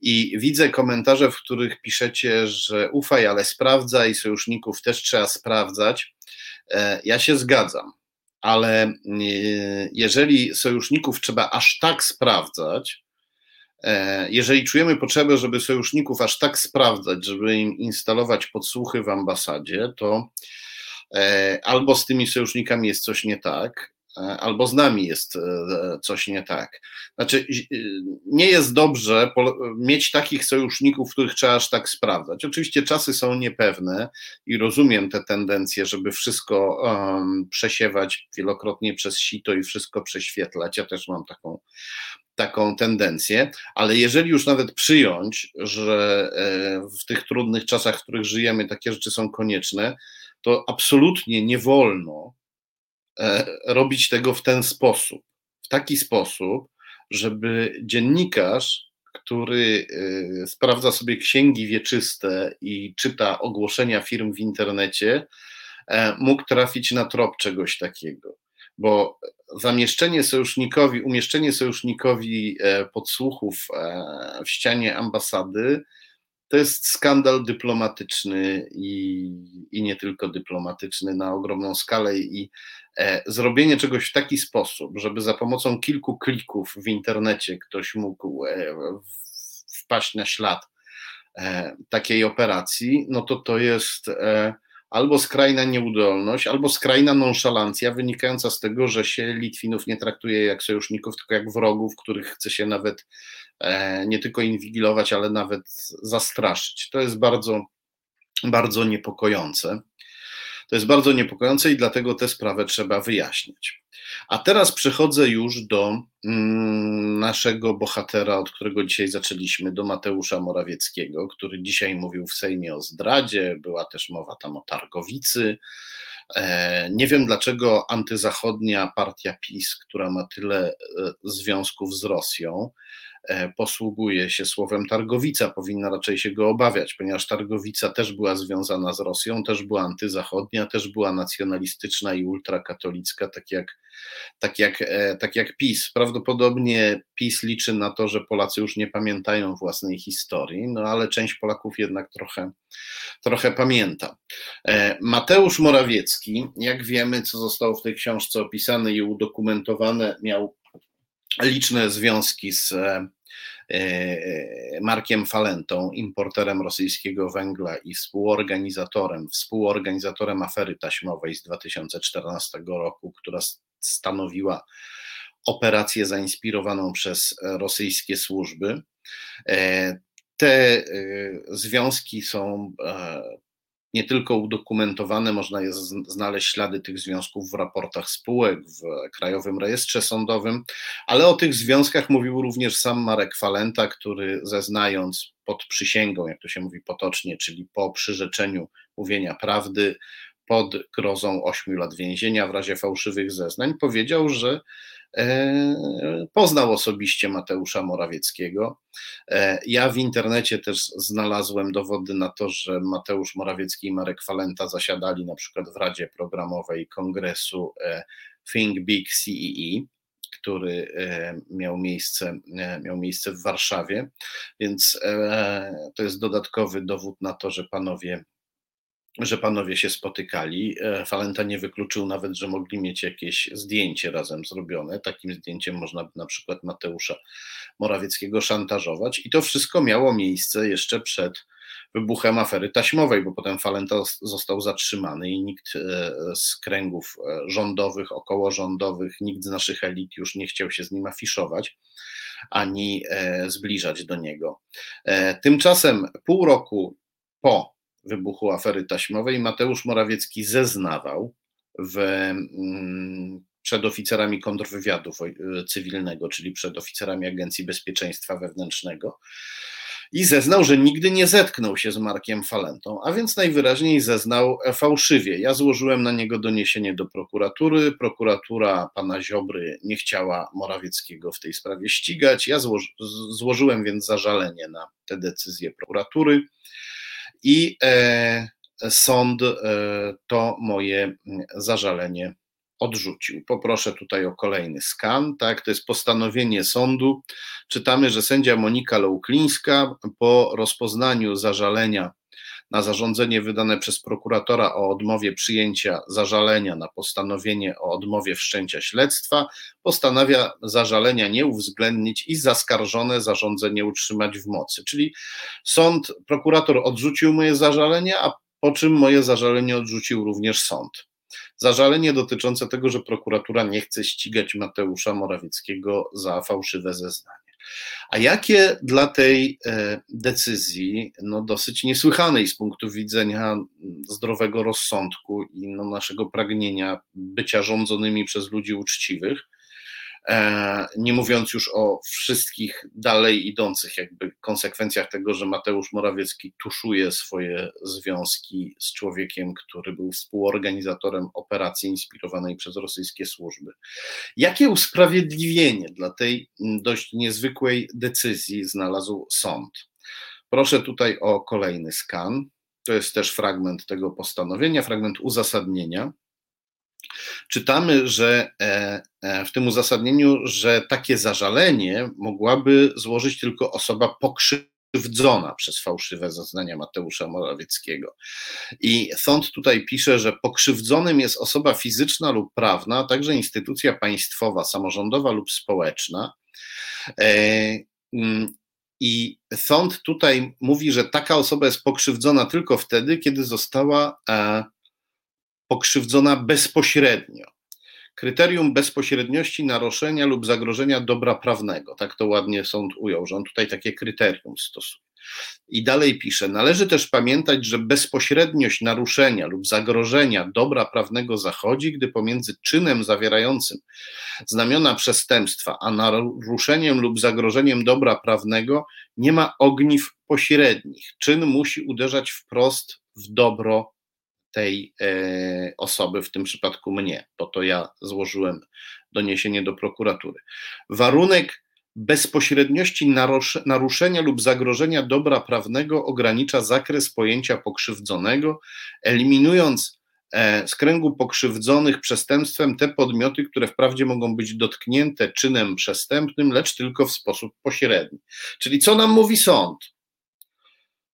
I widzę komentarze, w których piszecie, że ufaj, ale sprawdzaj, sojuszników też trzeba sprawdzać. Ja się zgadzam ale jeżeli sojuszników trzeba aż tak sprawdzać, jeżeli czujemy potrzebę, żeby sojuszników aż tak sprawdzać, żeby im instalować podsłuchy w ambasadzie, to e, albo z tymi sojusznikami jest coś nie tak, e, albo z nami jest coś nie tak. Znaczy, nie jest dobrze mieć takich sojuszników, których trzeba aż tak sprawdzać. Oczywiście czasy są niepewne i rozumiem te tendencje, żeby wszystko um, przesiewać wielokrotnie przez sito i wszystko prześwietlać. Ja też mam taką taką tendencję, ale jeżeli już nawet przyjąć, że e, w tych trudnych czasach, w których żyjemy, takie rzeczy są konieczne, to absolutnie nie wolno e, robić tego w ten sposób. W taki sposób, żeby dziennikarz, który e, sprawdza sobie księgi wieczyste i czyta ogłoszenia firm w internecie, mógł trafić na trop czegoś takiego bo zamieszczenie sojusznikowi, umieszczenie sojusznikowi e, podsłuchów e, w ścianie ambasady to jest skandal dyplomatyczny i, i nie tylko dyplomatyczny na ogromną skalę i e, zrobienie czegoś w taki sposób, żeby za pomocą kilku klików w internecie ktoś mógł wpaść na ślad takiej operacji, no to to jest albo skrajna nieudolność, albo skrajna nonszalancja wynikająca z tego, że się Litwinów nie traktuje jak sojuszników, tylko jak wrogów, których chce się nawet e, nie tylko inwigilować, ale nawet zastraszyć. To jest bardzo, bardzo niepokojące. To jest bardzo niepokojące i dlatego tę sprawę trzeba wyjaśnić. A teraz przechodzę już do mm, naszego bohatera, od którego dzisiaj zaczęliśmy, do Mateusza Morawieckiego, który dzisiaj mówił w Sejmie o zdradzie, była też mowa tam o targowicy. E, nie wiem dlaczego antyzachodnia partia PiS, która ma tyle e, związków z Rosją, posługuje się słowem Targowica, powinna raczej się go obawiać, ponieważ Targowica też była związana z Rosją, też była antyzachodnia, też była nacjonalistyczna i ultrakatolicka, tak jak, tak jak, e, tak jak PiS. Prawdopodobnie PiS liczy na to, że Polacy już nie pamiętają własnej historii, no ale część Polaków jednak trochę, trochę pamięta. E, Mateusz Morawiecki, jak wiemy, co zostało w tej książce opisane i udokumentowane, miał liczne związki z e, e, Markiem Falentą, importerem rosyjskiego węgla i współorganizatorem, współorganizatorem afery taśmowej z 2014 roku, która stanowiła operację zainspirowaną przez rosyjskie służby. E, te związki są nie tylko udokumentowane, można je znaleźć ślady tych związków w raportach spółek, w Krajowym Rejestrze Sądowym, ale o tych związkach mówił również sam Marek Falenta, który zeznając pod przysięgą, jak to się mówi potocznie, czyli po przyrzeczeniu mówienia prawdy, pod grozą 8 lat więzienia w razie fałszywych zeznań, powiedział, że poznał osobiście Mateusza Morawieckiego. E, ja w internecie też znalazłem dowody na to, że Mateusz Morawiecki i Marek Falenta zasiadali na przykład w Radzie Programowej Kongresu Think Big CEE który e, miał miejsce, e, miał miejsce w Warszawie. Więc e, to jest dodatkowy dowód na to, że panowie że panowie się spotykali. Falenta nie wykluczył nawet, że mogli mieć jakieś zdjęcie razem zrobione. Takim zdjęciem można by na przykład Mateusza Morawieckiego szantażować. I to wszystko miało miejsce jeszcze przed wybuchem afery taśmowej, bo potem Falenta został zatrzymany i nikt e, z kręgów e, rządowych, okołorządowych, nikt z naszych elit już nie chciał się z nim afiszować ani e, zbliżać do niego. Tymczasem pół roku po wybuchu afery taśmowej Mateusz Morawiecki zeznawał w, mm, przed oficerami kontrwywiadu cywilnego, czyli przed oficerami Agencji Bezpieczeństwa Wewnętrznego, i zeznał, że nigdy nie zetknął się z Markiem Falentą, a więc najwyraźniej zeznał fałszywie. Ja złożyłem na niego doniesienie do prokuratury. Prokuratura pana Ziobry nie chciała Morawieckiego w tej sprawie ścigać. Ja złoży, złożyłem więc zażalenie na te decyzje prokuratury i e, sąd e, to moje zażalenie odrzucił. Poproszę tutaj o kolejny skan, tak, to jest postanowienie sądu. Czytamy, że sędzia Monika Louklińska po rozpoznaniu zażalenia na zarządzenie wydane przez prokuratora o odmowie przyjęcia zażalenia na postanowienie o odmowie wszczęcia śledztwa, postanawia zażalenia nie uwzględnić i zaskarżone zarządzenie utrzymać w mocy. Czyli sąd, prokurator odrzucił moje zażalenie, a po czym moje zażalenie odrzucił również sąd. Zażalenie dotyczące tego, że prokuratura nie chce ścigać Mateusza Morawieckiego za fałszywe zeznanie. A jakie dla tej e, decyzji, no dosyć niesłychanej z punktu widzenia zdrowego rozsądku i no naszego pragnienia bycia rządzonymi przez ludzi uczciwych, nie mówiąc już o wszystkich dalej idących jakby konsekwencjach tego, że Mateusz Morawiecki tuszuje swoje związki z człowiekiem, który był współorganizatorem operacji inspirowanej przez rosyjskie służby. Jakie usprawiedliwienie dla tej dość niezwykłej decyzji znalazł sąd? Proszę tutaj o kolejny skan. To jest też fragment tego postanowienia, fragment uzasadnienia czytamy, że e, e, w tym uzasadnieniu, że takie zażalenie mogłaby złożyć tylko osoba pokrzywdzona przez fałszywe zeznania Mateusza Morawieckiego. I sąd tutaj pisze, że pokrzywdzonym jest osoba fizyczna lub prawna, a także instytucja państwowa, samorządowa lub społeczna. E, mm, I sąd tutaj mówi, że taka osoba jest pokrzywdzona tylko wtedy, kiedy została pokrzywdzona bezpośrednio. Kryterium bezpośredniości naruszenia lub zagrożenia dobra prawnego. Tak to ładnie sąd ujął, że on tutaj takie kryterium stosuje. I dalej pisze: Należy też pamiętać, że bezpośredniość naruszenia lub zagrożenia dobra prawnego zachodzi, gdy pomiędzy czynem zawierającym znamiona przestępstwa, a naruszeniem lub zagrożeniem dobra prawnego nie ma ogniw pośrednich. Czyn musi uderzać wprost w dobro tej e, osoby, w tym przypadku mnie, bo to ja złożyłem doniesienie do prokuratury. Warunek bezpośredniości naruszenia lub zagrożenia dobra prawnego ogranicza zakres pojęcia pokrzywdzonego, eliminując e, z kręgu pokrzywdzonych przestępstwem te podmioty, które wprawdzie mogą być dotknięte czynem przestępnym, lecz tylko w sposób pośredni. Czyli co nam mówi sąd?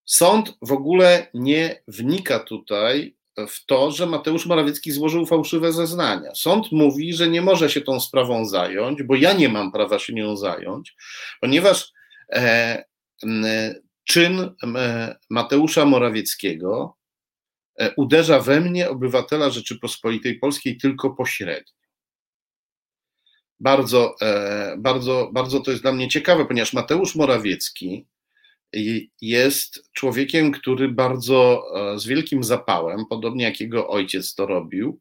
Sąd w ogóle nie wnika tutaj w to, że Mateusz Morawiecki złożył fałszywe zeznania. Sąd mówi, że nie może się tą sprawą zająć, bo ja nie mam prawa się nią zająć, ponieważ e, czyn Mateusza Morawieckiego e, uderza we mnie, obywatela Rzeczypospolitej Polskiej, tylko pośrednio. Bardzo, e, bardzo, bardzo to jest dla mnie ciekawe, ponieważ Mateusz Morawiecki jest człowiekiem, który bardzo e, z wielkim zapałem, podobnie jak jego ojciec to robił,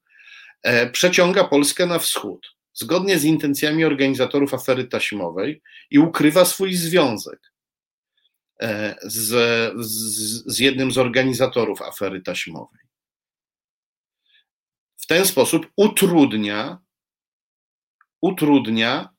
e, przeciąga Polskę na wschód, zgodnie z intencjami organizatorów afery taśmowej i ukrywa swój związek e, z, z, z jednym z organizatorów afery taśmowej. w ten sposób utrudnia, utrudnia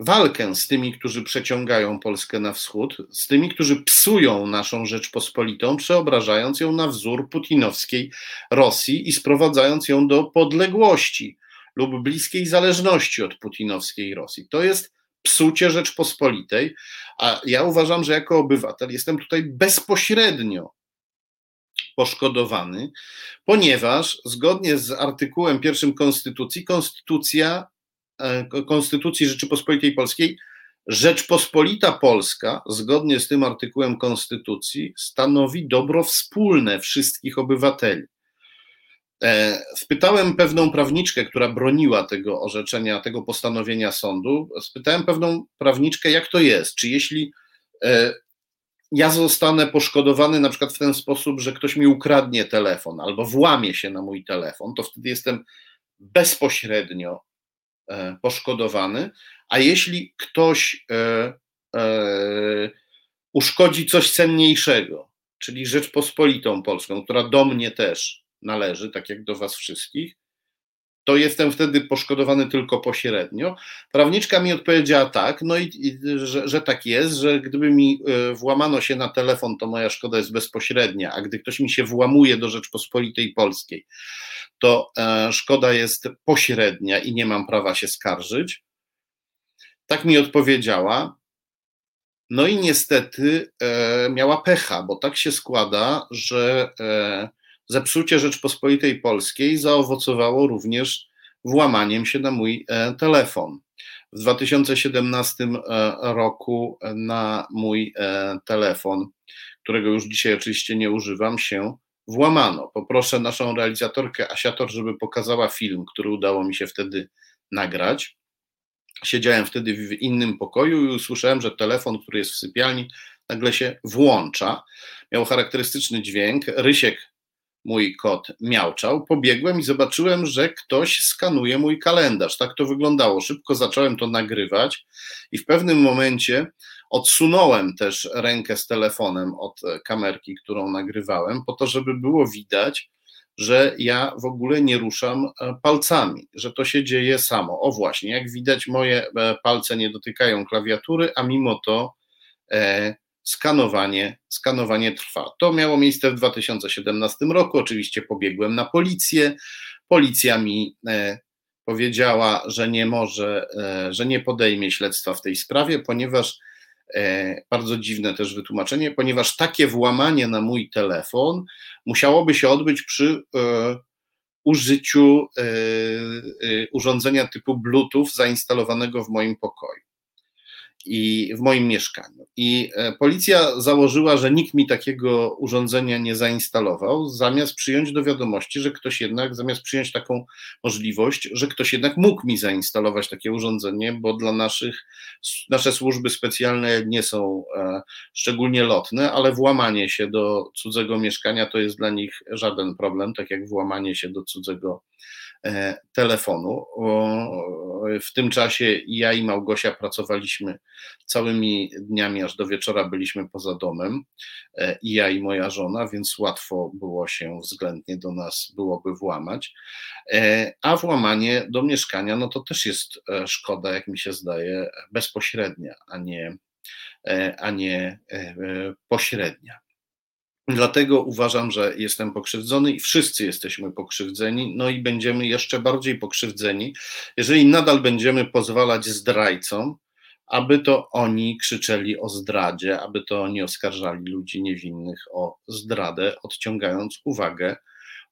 walkę z tymi, którzy przeciągają Polskę na wschód, z tymi, którzy psują naszą Rzeczpospolitą, przeobrażając ją na wzór putinowskiej Rosji i sprowadzając ją do podległości lub bliskiej zależności od putinowskiej Rosji. To jest psucie Rzeczpospolitej, a ja uważam, że jako obywatel jestem tutaj bezpośrednio poszkodowany, ponieważ zgodnie z artykułem pierwszym Konstytucji, Konstytucja, Konstytucji Rzeczypospolitej Polskiej, Rzeczpospolita Polska, zgodnie z tym artykułem Konstytucji, stanowi dobro wspólne wszystkich obywateli. E, spytałem pewną prawniczkę, która broniła tego orzeczenia, tego postanowienia sądu. Spytałem pewną prawniczkę, jak to jest. Czy jeśli e, ja zostanę poszkodowany na przykład w ten sposób, że ktoś mi ukradnie telefon albo włamie się na mój telefon, to wtedy jestem bezpośrednio e, poszkodowany. A jeśli ktoś uszkodzi coś cenniejszego, czyli Rzeczpospolitą Polską, która do mnie też należy, tak jak do Was wszystkich, to jestem wtedy poszkodowany tylko pośrednio. Prawniczka mi odpowiedziała tak, no i, i że, że, tak jest, że gdyby mi e, włamano się na telefon, to moja szkoda jest bezpośrednia, a gdy ktoś mi się włamuje do Rzeczpospolitej Polskiej, to e, szkoda jest pośrednia i nie mam prawa się skarżyć. Tak mi odpowiedziała. No i niestety e, miała pecha, bo tak się składa, że e, zepsucie Rzeczpospolitej Polskiej zaowocowało również włamaniem się na mój e, telefon. W 2017 e, roku na mój e, telefon, którego już dzisiaj oczywiście nie używam, się włamano. Poproszę naszą realizatorkę Asiator, żeby pokazała film, który udało mi się wtedy nagrać. Siedziałem wtedy w innym pokoju i usłyszałem, że telefon, który jest w sypialni, nagle się włącza. Miał charakterystyczny dźwięk. Rysiek mój kot miałczał, pobiegłem i zobaczyłem, że ktoś skanuje mój kalendarz. Tak to wyglądało. Szybko zacząłem to nagrywać i w pewnym momencie odsunąłem też rękę z telefonem od kamerki, którą nagrywałem, po to, żeby było widać, że ja w ogóle nie ruszam e, palcami, że to się dzieje samo. O właśnie, jak widać, moje e, palce nie dotykają klawiatury, a mimo to e, skanowanie, skanowanie trwa. To miało miejsce w 2017 roku. Oczywiście pobiegłem na policję. Policja mi e, powiedziała, że nie może, e, że nie podejmie śledztwa w tej sprawie, ponieważ e, bardzo dziwne też wytłumaczenie, ponieważ takie włamanie na mój telefon musiałoby się odbyć przy użyciu urządzenia typu Bluetooth zainstalowanego w moim pokoju i w moim mieszkaniu. I e, policja założyła, że nikt mi takiego urządzenia nie zainstalował, zamiast przyjąć do wiadomości, że ktoś jednak, zamiast przyjąć taką możliwość, że ktoś jednak mógł mi zainstalować takie urządzenie, bo dla naszych, nasze służby specjalne nie są e, szczególnie lotne, ale włamanie się do cudzego mieszkania to jest dla nich żaden problem, tak jak włamanie się do cudzego E, telefonu. W tym czasie ja i Małgosia pracowaliśmy całymi dniami, aż do wieczora byliśmy poza domem, e, i ja i moja żona, więc łatwo było się względnie do nas byłoby włamać. E, a włamanie do mieszkania, no to też jest szkoda, jak mi się zdaje, bezpośrednia, a nie, a nie pośrednia. Dlatego uważam, że jestem pokrzywdzony i wszyscy jesteśmy pokrzywdzeni, no i będziemy jeszcze bardziej pokrzywdzeni, jeżeli nadal będziemy pozwalać zdrajcom, aby to oni krzyczeli o zdradzie, aby to oni oskarżali ludzi niewinnych o zdradę, odciągając uwagę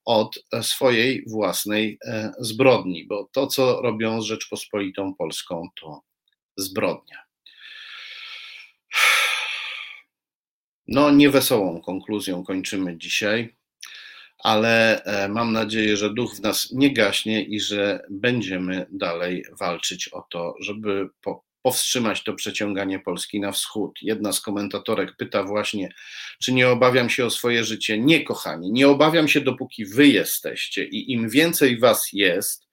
od swojej własnej e, zbrodni, bo to, co robią z Rzeczpospolitą Polską, to zbrodnia. No, niewesołą konkluzją kończymy dzisiaj, ale e, mam nadzieję, że duch w nas nie gaśnie i że będziemy dalej walczyć o to, żeby po, powstrzymać to przeciąganie Polski na wschód. Jedna z komentatorek pyta właśnie, czy nie obawiam się o swoje życie. Nie, kochani, nie obawiam się, dopóki wy jesteście i im więcej was jest,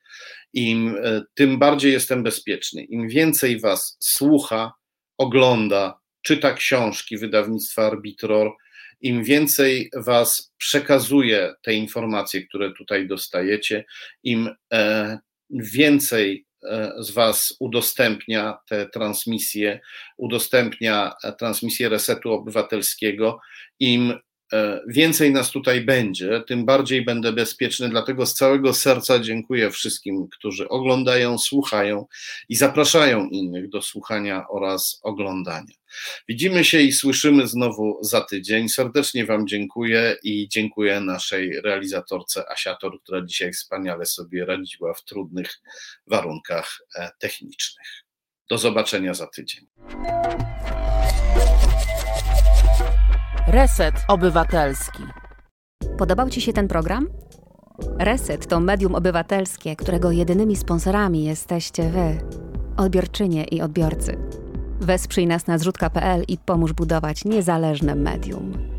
im e, tym bardziej jestem bezpieczny. Im więcej was słucha, ogląda, czyta książki wydawnictwa Arbitror, im więcej Was przekazuje te informacje, które tutaj dostajecie, im e, więcej z Was udostępnia te transmisje, udostępnia transmisję Resetu Obywatelskiego, im E, więcej nas tutaj będzie, tym bardziej będę bezpieczny. Dlatego z całego serca dziękuję wszystkim, którzy oglądają, słuchają i zapraszają innych do słuchania oraz oglądania. Widzimy się i słyszymy znowu za tydzień. Serdecznie Wam dziękuję i dziękuję naszej realizatorce Asiator, która dzisiaj wspaniale sobie radziła w trudnych warunkach e, technicznych. Do zobaczenia za tydzień. Reset Obywatelski. Podobał Ci się ten program? Reset to medium obywatelskie, którego jedynymi sponsorami jesteście Wy, odbiorczynie i odbiorcy. Wesprzyj nas na zrzutka.pl i pomóż budować niezależne medium.